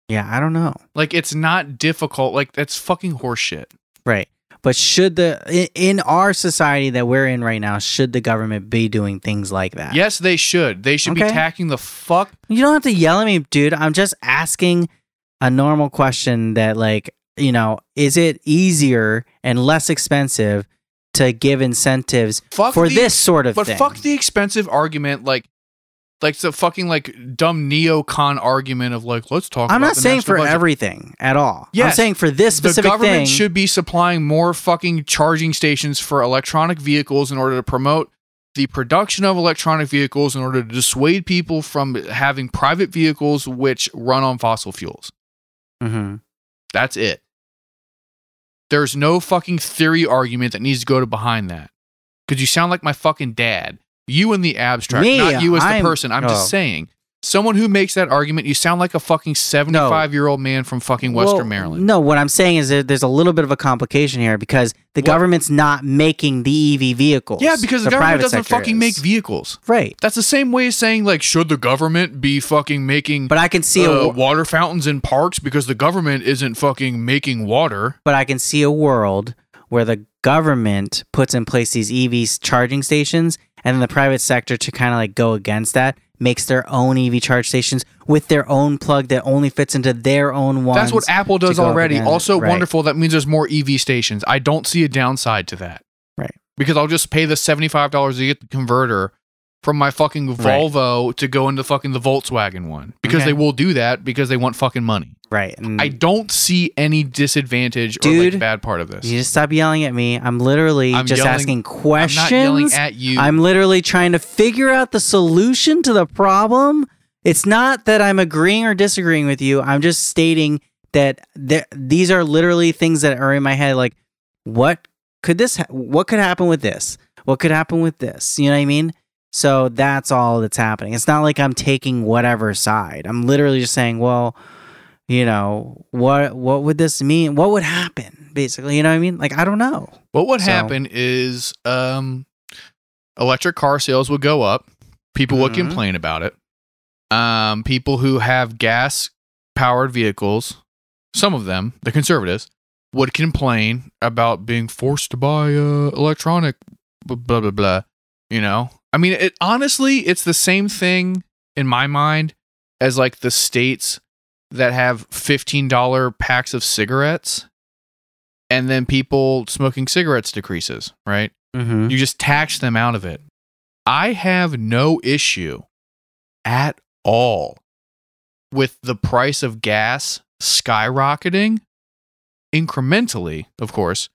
yeah, I don't know, Like it's not difficult. Like that's fucking horseshit. right? But should the in, our society that we're in right now, should the government be doing things like that? Yes, they should. They should be Okay. tacking the fuck You don't have to yell at me, dude. I'm just asking a normal question that like you know, is it easier and less expensive to give incentives Fuck for the- this sort of But thing? fuck the expensive argument, like, like the fucking like dumb neocon argument of like, let's talk. About. I'm not saying for budget. everything at all. I'm saying for this specific The government thing. should be supplying more fucking charging stations for electronic vehicles in order to promote the production of electronic vehicles in order to dissuade people from having private vehicles which run on fossil fuels. Mm-hmm. That's it. There's no fucking theory argument that needs to go to behind that. Because you sound like my fucking dad. You in the abstract, Me, not you as the I'm- person. I'm oh. just saying. Someone who makes that argument, you sound like a fucking 75 year old man from fucking Western Well, Maryland. No, what I'm saying is that there's a little bit of a complication here because the What? government's not making the EV vehicles. Yeah, because the, government private doesn't sector fucking is. make vehicles. right. That's the same way as saying like, should the government be fucking making But I can see uh, a water fountains in parks because the government isn't fucking making water? but I can see a world where the government puts in place these EV charging stations and then the private sector to kind of like go against that makes their own EV charge stations with their own plug that only fits into their own ones. That's what Apple does already. Also Right. wonderful. That means there's more EV stations. I don't see a downside to that. Right. Because I'll just pay the seventy-five dollars to get the converter from my fucking Right. Volvo to go into fucking the Volkswagen one. Because Okay. they will do that because they want fucking money. right. And I don't see any disadvantage or Dude, like bad part of this. you just stop yelling at me. I'm literally I'm just yelling- asking I'm questions. not yelling at you. I'm literally trying to figure out the solution to the problem. It's not that I'm agreeing or disagreeing with you. I'm just stating that there, these are literally things that are in my head. Like, what could this? Ha- what could happen with this? What could happen with this? You know what I mean? So that's all that's happening. It's not like I'm taking whatever side. I'm literally just saying, well, you know, what what would this mean? What would happen? Basically, you know what I mean? Like, I don't know. What would So- happen is um, electric car sales would go up. People would Mhm. complain about it. Um, people who have gas powered vehicles, some of them, the conservatives, would complain about being forced to buy uh, electronic, blah, blah, blah, blah. You know? I mean, it honestly, it's the same thing in my mind as like the states that have $15 packs of cigarettes and then people smoking cigarettes decreases, right? Mm-hmm. You just tax them out of it. I have no issue at all with the price of gas skyrocketing incrementally, of course,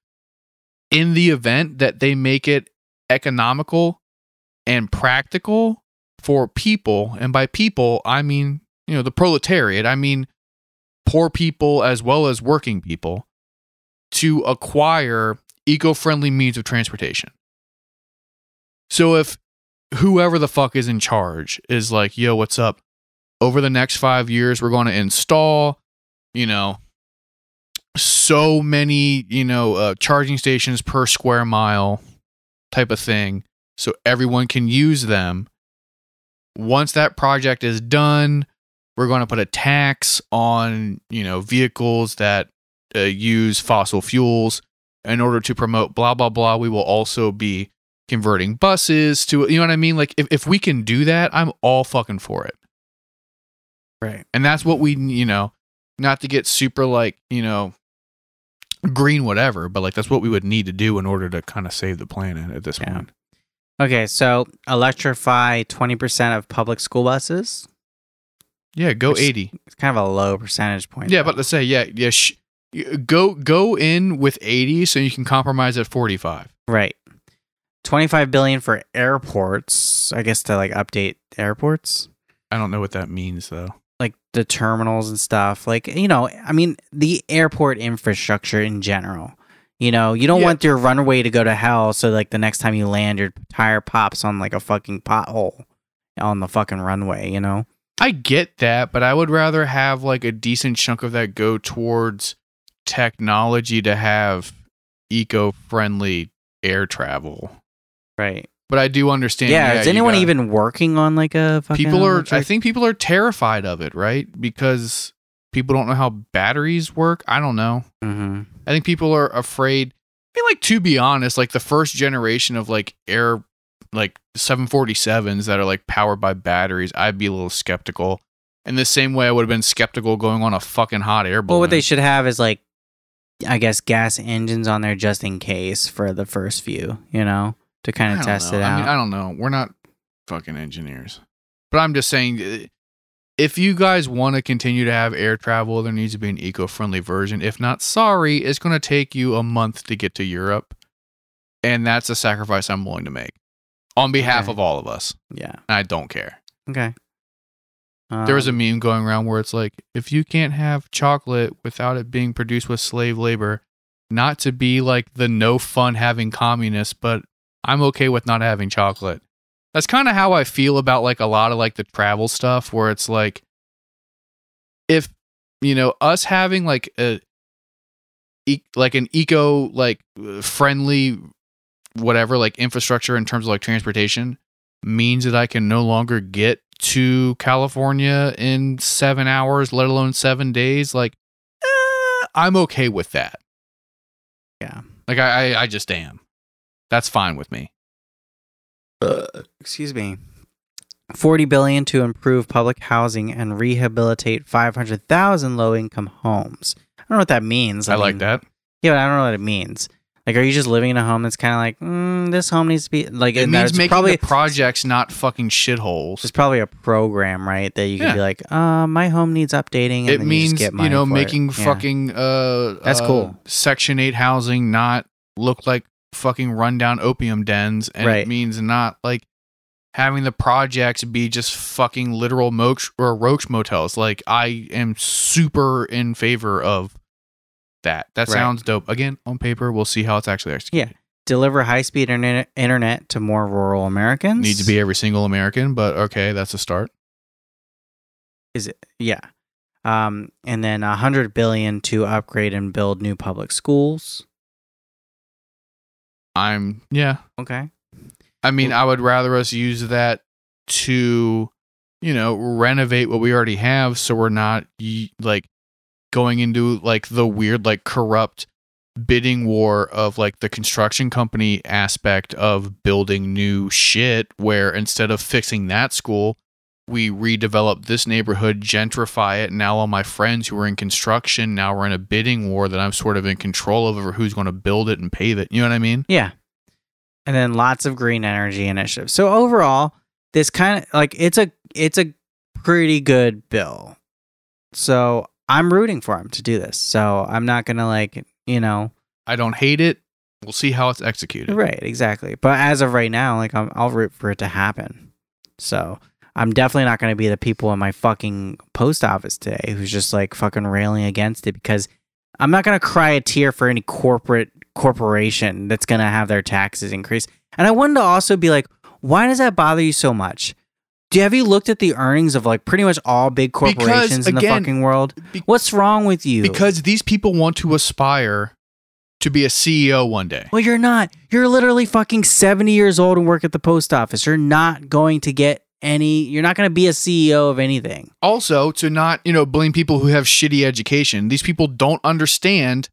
in the event that they make it economical and practical for people. And by people, I mean, you know, the proletariat, I mean poor people as well as working people to acquire eco friendly means of transportation. So if whoever the fuck is in charge is like, yo, what's up? Over the next five years, we're going to install, you know, so many, you know, uh, charging stations per square mile type of thing. So everyone can use them. Once that project is done, we're going to put a tax on, you know, vehicles that uh, use fossil fuels in order to promote blah blah blah we will also be converting buses to you know what i mean like if, if we can do that i'm all fucking for it Right. and that's what we you know not to get super like you know green whatever but like that's what we would need to do in order to kind of save the planet at this Yeah. point Okay, so electrify 20% of public school buses. yeah go 80 It's kind of a low percentage point. yeah though. but let's say yeah yeah sh- go go in with 80 so you can compromise at 45 right. 25 billion for airports. I guess to like update airports, i don't know what that means though like the terminals and stuff. Like, you know, I mean, the airport infrastructure in general. You know, you don't Yeah. want your runway to go to hell so like the next time you land your tire pops on like a fucking pothole on the fucking runway, you know? I get that, but I would rather have like a decent chunk of that go towards technology to have eco-friendly air travel. Right. But I do understand. Yeah, is anyone gotta- even working on like a fucking People are. I think people are terrified of it, right? Because people don't know how batteries work. I don't know. Mhm. I think people are afraid. I mean, like to be honest, like the first generation of like air, like 747s that are like powered by batteries, I'd be a little skeptical. In the same way, I would have been skeptical going on a fucking hot air balloon. Well, what they should have is like I guess, gas engines on there just in case for the first few, you know, to kind of test know. it I out. mean, I don't know. We're not fucking engineers. But I'm just saying uh, if you guys want to continue to have air travel, there needs to be an eco-friendly version. If not, sorry, it's going to take you a month to get to Europe. And that's a sacrifice I'm willing to make on behalf Okay. of all of us. yeah. I don't care. Okay. There was a Um, meme going around where it's like, if you can't have chocolate without it being produced with slave labor, not to be like the no fun having communist, but I'm okay with not having chocolate. That's kind of how I feel about like a lot of like the travel stuff where it's like, if, you know, us having like a, e- like an eco, like friendly, whatever, like infrastructure in terms of like transportation means that I can no longer get to California in seven hours, let alone seven days, like eh, I'm okay with that. Yeah. Like I, I just am. That's fine with me. Excuse me 40 billion to improve public housing and rehabilitate 500,000 low-income homes. I don't know what that means. I, like mean, that. Yeah, but I don't know what it means. Like, are you just living in a home that's kind of like, mm, this home needs to be like? It means making probably the projects not fucking shitholes. It's probably a program, right? That you can Yeah. be like, uh, my home needs updating. And It means you, you know for it. making Yeah. fucking uh That's uh, cool. Section eight housing not look like fucking rundown opium dens, and Right. it means not like having the projects be just fucking literal moch or roach motels. Like I am super in favor of that. That Right. sounds dope. Again, on paper, we'll see how it's actually executed. Yeah. Deliver high-speed internet internet to more rural Americans. Need to be every single American, but okay, that's a start. is it? Yeah. Um, and then a hundred billion to upgrade and build new public schools. I'm yeah. Okay. I mean, I would rather us use that to, you know, renovate what we already have so we're not like going into like the weird, like corrupt bidding war of like the construction company aspect of building new shit where instead of fixing that school, we redevelop this neighborhood, gentrify it. Now all my friends who are in construction, now we're in a bidding war that I'm sort of in control of over who's going to build it and pave it. You know what I mean? Yeah. And then lots of green energy initiatives. So overall, this kind of like it's a it's a pretty good bill. So I'm rooting for him to do this. So I'm not gonna like you know I don't hate it. We'll see how it's executed. right exactly. But as of right now, like I'm, I'll root for it to happen. So I'm definitely not gonna be the people in my fucking post office today who's just like fucking railing against it because I'm not gonna cry a tear for any corporate corporation that's gonna have their taxes increase. And I wanted to also be like, why does that bother you so much? Do you, have you looked at the earnings of like pretty much all big Because, corporations in the fucking world? Be- What's wrong with you? because these people want to aspire to be a CEO one day. well, you're not. You're literally fucking 70 years old and work at the post office. You're not going to get any. You're not going to be a CEO of anything. Also, to not, you know, blame people who have shitty education. These people don't understand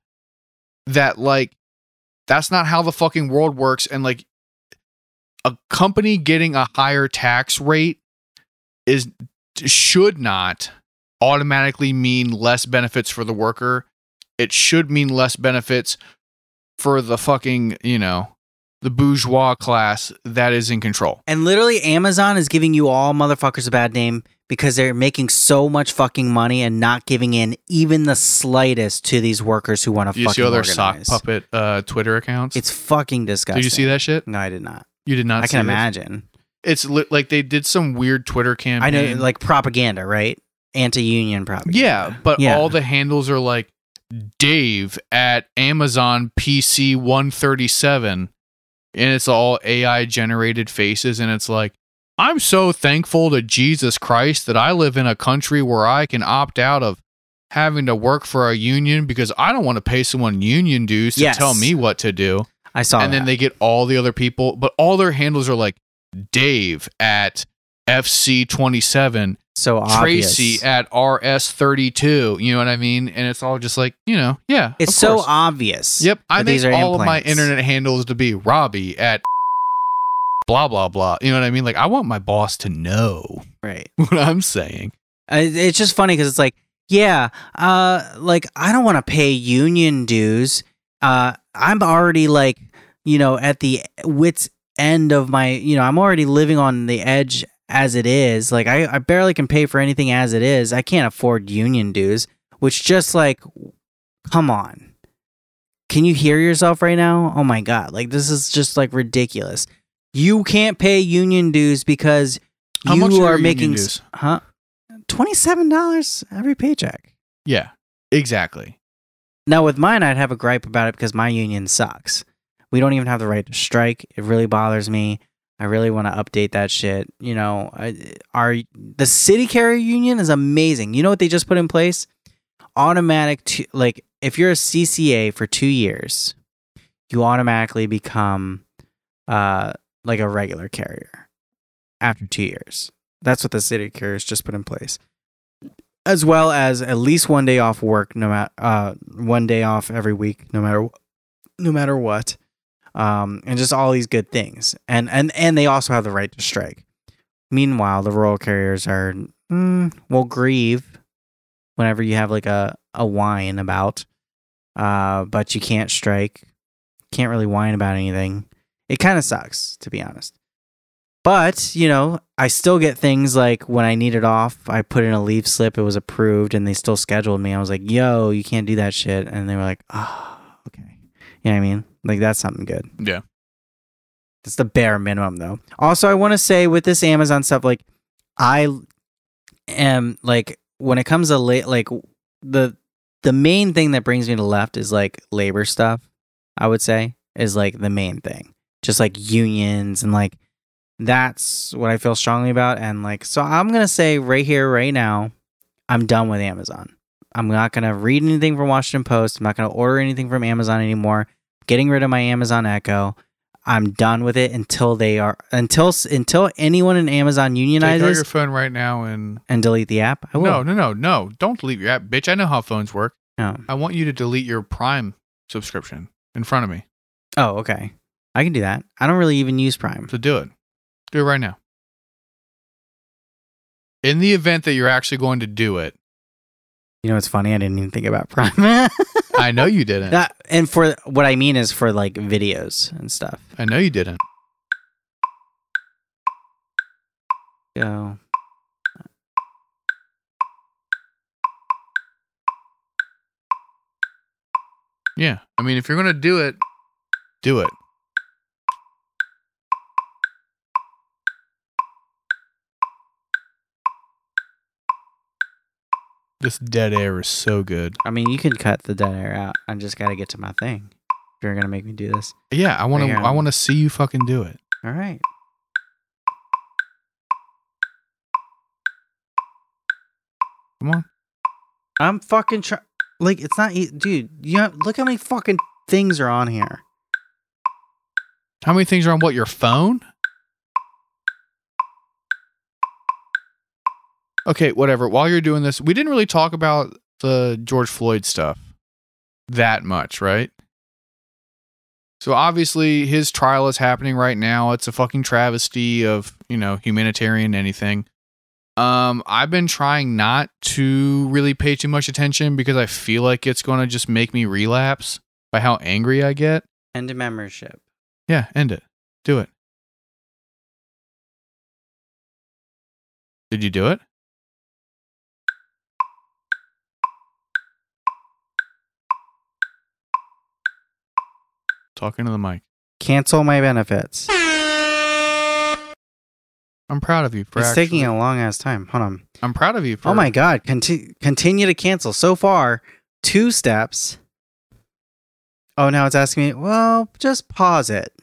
that like that's not how the fucking world works and like a company getting a higher tax rate is should not automatically mean less benefits for the worker. It should mean less benefits for the fucking, you know, the bourgeois class that is in control. And literally, Amazon is giving you all motherfuckers a bad name because they're making so much fucking money and not giving in even the slightest to these workers who want to you fucking see other organize. sock puppet uh, Twitter accounts? It's fucking disgusting. Did you see that shit? No, I did not. You did not. I can this? imagine. It's li- like they did some weird Twitter campaign. I know, like propaganda, right? Anti-union propaganda. yeah, but Yeah. all the handles are like Dave at Amazon PC one thirty seven, and it's all AI generated faces, and it's like. I'm so thankful to Jesus Christ that I live in a country where I can opt out of having to work for a union because I don't want to pay someone union dues to Yes. tell me what to do. I saw. and then they get all the other people, but all their handles are like Dave at FC27, so obvious. Tracy at RS32. You know what I mean? And it's all just like, you know, yeah. It's so course. obvious. Yep. I make all of my internet handles to be Robbie at blah, blah, blah. You know what I mean? Like, I want my boss to know Right. what I'm saying. Uh, It's just funny because it's like Yeah, uh, like I don't want to pay union dues. Uh, I'm already like, you know, at the wits end of my, you know, I'm already living on the edge as it is. Like I, I barely can pay for anything as it is. I can't afford union dues, which just like, come on. Can you hear yourself right now? Oh my god, like this is just like ridiculous. You can't pay union dues because How you are are making dues? huh? Twenty seven dollars every paycheck. Yeah, exactly. Now with mine, I'd have a gripe about it because my union sucks. We don't even have the right to strike. It really bothers me. I really want to update that shit. You know, our the city carrier union is amazing. You know what they just put in place? Automatic, to, like if you're a CCA for two years, you automatically become uh like a regular carrier after two years. That's what the city carriers just put in place as well as at least one day off work, no matter uh, one day off every week, no matter no matter what, um, and just all these good things, and and and they also have the right to strike. Meanwhile, the rural carriers are mm, will grieve whenever you have like a a whine about, uh, but you can't strike, can't really whine about anything. It kind of sucks, to be honest. But, you know, I still get things like when I needed off, I put in a leave slip, it was approved, and they still scheduled me. I was like, yo, you can't do that shit. And they were like, oh, okay. You know what I mean? Like, that's something good. Yeah. That's the bare minimum, though. Also, I want to say with this Amazon stuff, like, I am, like, when it comes to, la- like, the, the main thing that brings me to left is, like, labor stuff, I would say, is, like, the main thing. Just, like, unions and, like, that's what I feel strongly about. And like, so I'm gonna say right here, right now, I'm done with Amazon. I'm not gonna read anything from Washington Post. I'm not gonna order anything from Amazon anymore. Getting rid of my Amazon Echo. I'm done with it until they are until until anyone in Amazon unionizes. Take out your phone right now and and delete the app. I no, no, no, no. Don't delete your app, bitch. I know how phones work. No. I want you to delete your Prime subscription in front of me. Oh, okay. I can do that. I don't really even use Prime. So do it. Do it right now. In the event that you're actually going to do it, You know, it's funny. I didn't even think about Prime. I know you didn't. That, and for what I mean is for like videos and stuff. I know you didn't. Go. Yeah. I mean, if you're going to do it, do it. This dead air is so good. I mean, you can cut the dead air out. I just got to get to my thing. If you're gonna make me do this, Yeah, I want to. I want to see you fucking do it. all right. Come on. I'm fucking try- like it's not, e- dude. You have, look how many fucking things are on here. How many things are on what your phone? Okay, whatever. While you're doing this, we didn't really talk about the George Floyd stuff that much, right? So obviously his trial is happening right now. It's a fucking travesty of, you know, humanitarian anything. Um I've been trying not to really pay too much attention because I feel like it's going to just make me relapse by how angry I get. End of membership. Yeah, end it. Do it. Did you do it? Talking to the mic. Cancel my benefits. I'm proud of you for it's taking a long ass time. Hold on. I'm proud of you for Oh my god. Conti- continue to cancel. So far, two steps. Oh, now it's asking me. Well, just pause it.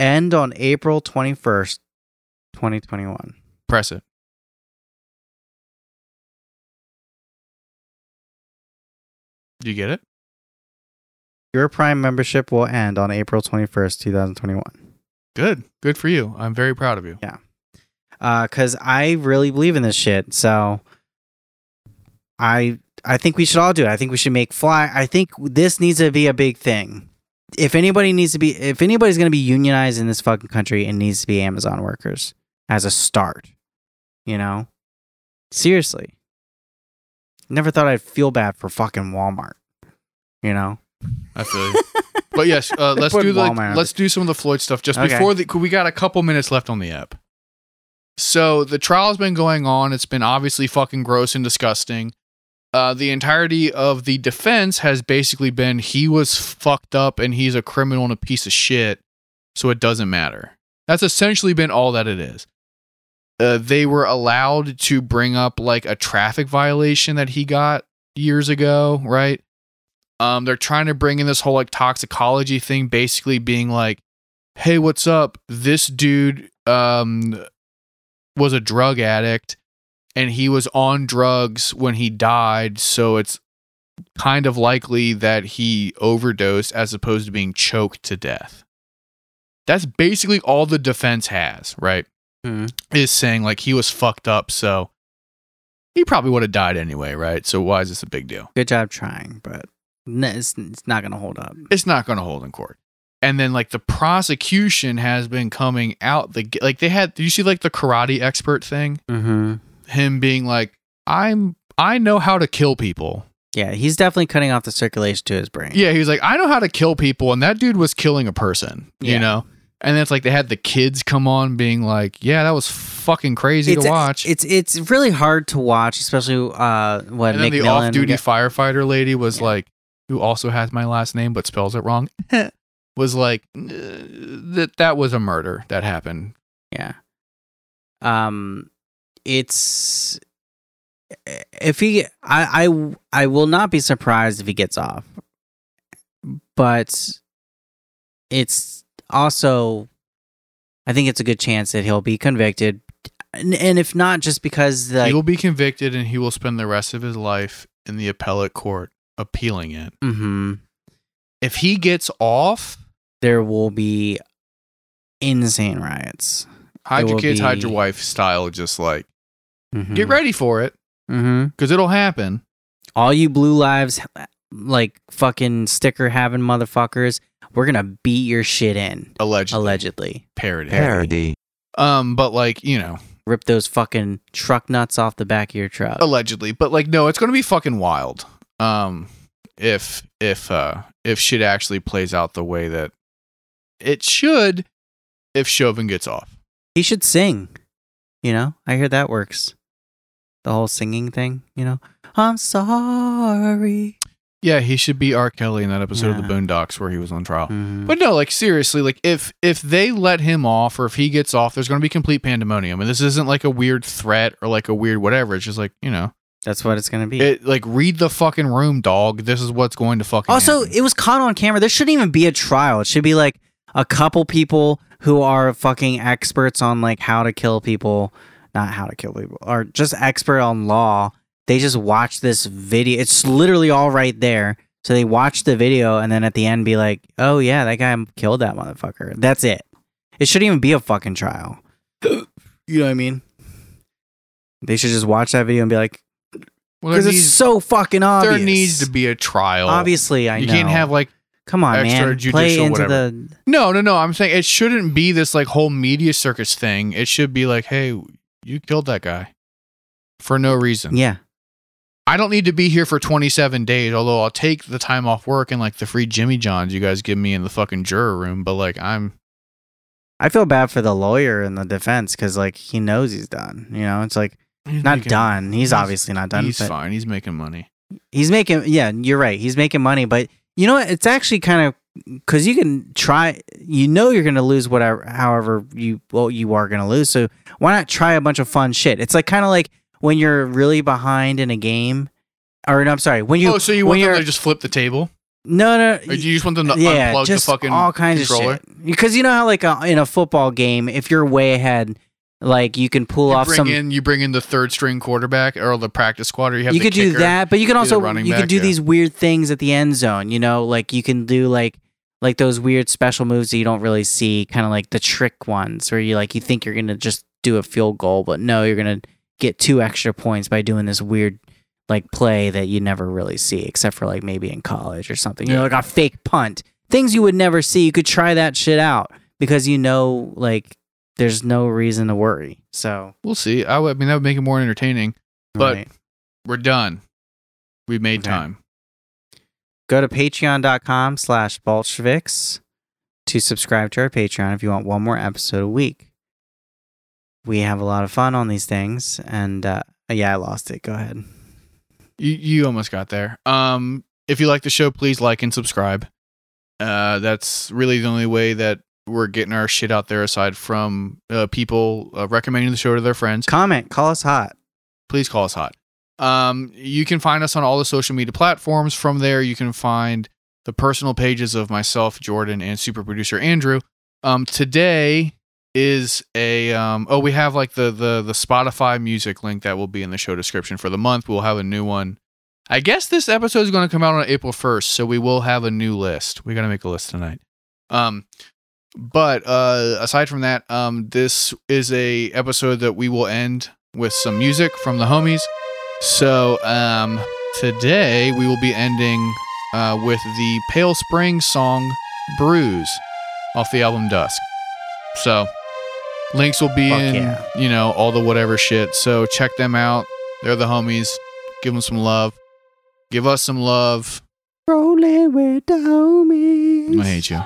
End on April twenty first, twenty twenty one. press it. Do you get it? Your Prime membership will end on April 21st, 2021. Good. Good for you. I'm very proud of you. Yeah. Because Uh, I really believe in this shit. So I I think we should all do it. I think we should make fly. I think this needs to be a big thing. If anybody needs to be, if anybody's going to be unionized in this fucking country, it needs to be Amazon workers as a start. You know, Seriously. Never thought I'd feel bad for fucking Walmart. You know? I feel you. but yes, uh, let's do Walmart. let's do some of the Floyd stuff just Okay. before the. We got a couple minutes left on the app. So the trial's been going on. It's been obviously fucking gross and disgusting. Uh, the entirety of the defense has basically been he was fucked up and he's a criminal and a piece of shit, so it doesn't matter. That's essentially been all that it is. Uh, they were allowed to bring up like a traffic violation that he got years ago, right? Um, they're trying to bring in this whole like toxicology thing, basically being like, "Hey, what's up? This dude um was a drug addict, and he was on drugs when he died, so it's kind of likely that he overdosed as opposed to being choked to death." That's basically all the defense has, right? Mhm. Is saying like he was fucked up, so he probably would have died anyway, right? So why is this a big deal? Good job trying, but n- it's, it's not going to hold up. it's not going to hold in court. And then like the prosecution has been coming out the like they had. Did you see like the karate expert thing? Mm-hmm. Him being like, I'm I know how to kill people. Yeah, he's definitely cutting off the circulation to his brain. Yeah, he was like, I know how to kill people, and that dude was killing a person. You know. And then it's like they had the kids come on being like, yeah, that was fucking crazy it's, to watch. It's it's really hard to watch, especially uh what and then the McMillan off-duty got- firefighter lady was Yeah. like, who also has my last name but spells it wrong, was like, "Uh, that that was a murder that happened. Yeah. Um, it's if he, I, I, I will not be surprised if he gets off, but it's also, I think it's a good chance that he'll be convicted, and, and if not, just because the, he will be convicted and he will spend the rest of his life in the appellate court appealing it. hmm If he gets off, there will be insane riots. hide It your will kids, hide your wife style, just like Mhm. get ready for it Mm-hmm. because it'll happen. all you blue lives like fucking sticker having motherfuckers we're gonna beat your shit in Allegedly. allegedly Parody. Parody. Um, but like, you know, rip those fucking truck nuts off the back of your truck allegedly. But like, no, it's gonna be fucking wild. Um, if if uh if shit actually plays out the way that it should, if Chauvin gets off. he should sing you know i hear that works the whole singing thing you know i'm sorry Yeah, he should be R. Kelly in that episode of the Boondocks where he was on trial. Mhm. But no, like seriously, like if if they let him off or if he gets off, there's going to be complete pandemonium. And this isn't like a weird threat or like a weird whatever. It's just like you know, that's what it's gonna be it like read the fucking room, dog. This is what's going to fucking. Also, happen. it was caught on camera. There shouldn't even be a trial. It should be like a couple people who are fucking experts on like how to kill people, not how to kill people, or just expert on law. They just watch this video. It's literally all right there. So they watch the video and then at the end be like, "Oh yeah, that guy killed that motherfucker." That's it. It shouldn't even be a fucking trial. you know what I mean? They should just watch that video and be like, well, because it's so fucking obvious. there needs to be a trial. Obviously, I know you know. can't have like Come on, man. extrajudicial Play into whatever. the no, no, no. I'm saying it shouldn't be this like whole media circus thing. It should be like, hey, you killed that guy for no reason. yeah. I don't need to be here for 27 days, although I'll take the time off work and like the free Jimmy Johns you guys give me in the fucking juror room. But like, I'm I feel bad for the lawyer in the defense because like he knows he's done. You know, it's like he's not making- done. He's, he's- obviously not done. He's fine. He's making money. He's making. Yeah, you're right. He's making money, but you know what? It's actually kind of because you can try. You know, you're gonna lose whatever, however you well you are gonna lose. So why not try a bunch of fun shit? It's like kind of like when you're really behind in a game. Or no, I'm sorry. When you oh, so you when want them to just flip the table? no no Or do you just want them to yeah, unplug just the fucking all kinds controller? of shit. Because you know how like uh, in a football game, if you're way ahead, like you can pull You off bring some. in you bring in the third string quarterback or the practice squad, or you have you could do that, but you can also you can do yeah. these weird things at the end zone. You know, like you can do like like those weird special moves that you don't really see, kind of like the trick ones, where you like you think you're gonna just do a field goal, but no, you're gonna get two extra points by doing this weird like play that you never really see, except for like maybe in college or something. You know, like a fake punt, things you would never see. You could try that shit out because you know, like there's no reason to worry. So We'll see. I, would- I mean, that would make it more entertaining. But- Right. We're done. We made Okay. time. go to patreon.com slash bolsheviks to subscribe to our patreon if you want one more episode a week we have a lot of fun on these things and uh, yeah i lost it go ahead You you almost got there. Um, if you like the show, please like and subscribe. Uh, that's really the only way that we're getting our shit out there. Aside from uh, people uh, recommending the show to their friends, comment call us hot please call us hot. Um, you can find us on all the social media platforms. From there, you can find the personal pages of myself, Jordan, and super producer Andrew. Um, today is a um, oh we have like the the the Spotify music link that will be in the show description for the month. We'll have a new one. I guess this episode is going to come out on April first, so we will have a new list. We got to make a list tonight. Um, but uh, aside from that, um, this is a episode that we will end with some music from the homies. So um, today we will be ending uh, with the Pale Spring song "Bruise" off the album Dusk. So links will be Fuck in yeah. you know all the whatever shit. So check them out. They're the homies. Give them some love. Give us some love. rolling with the homies I hate you.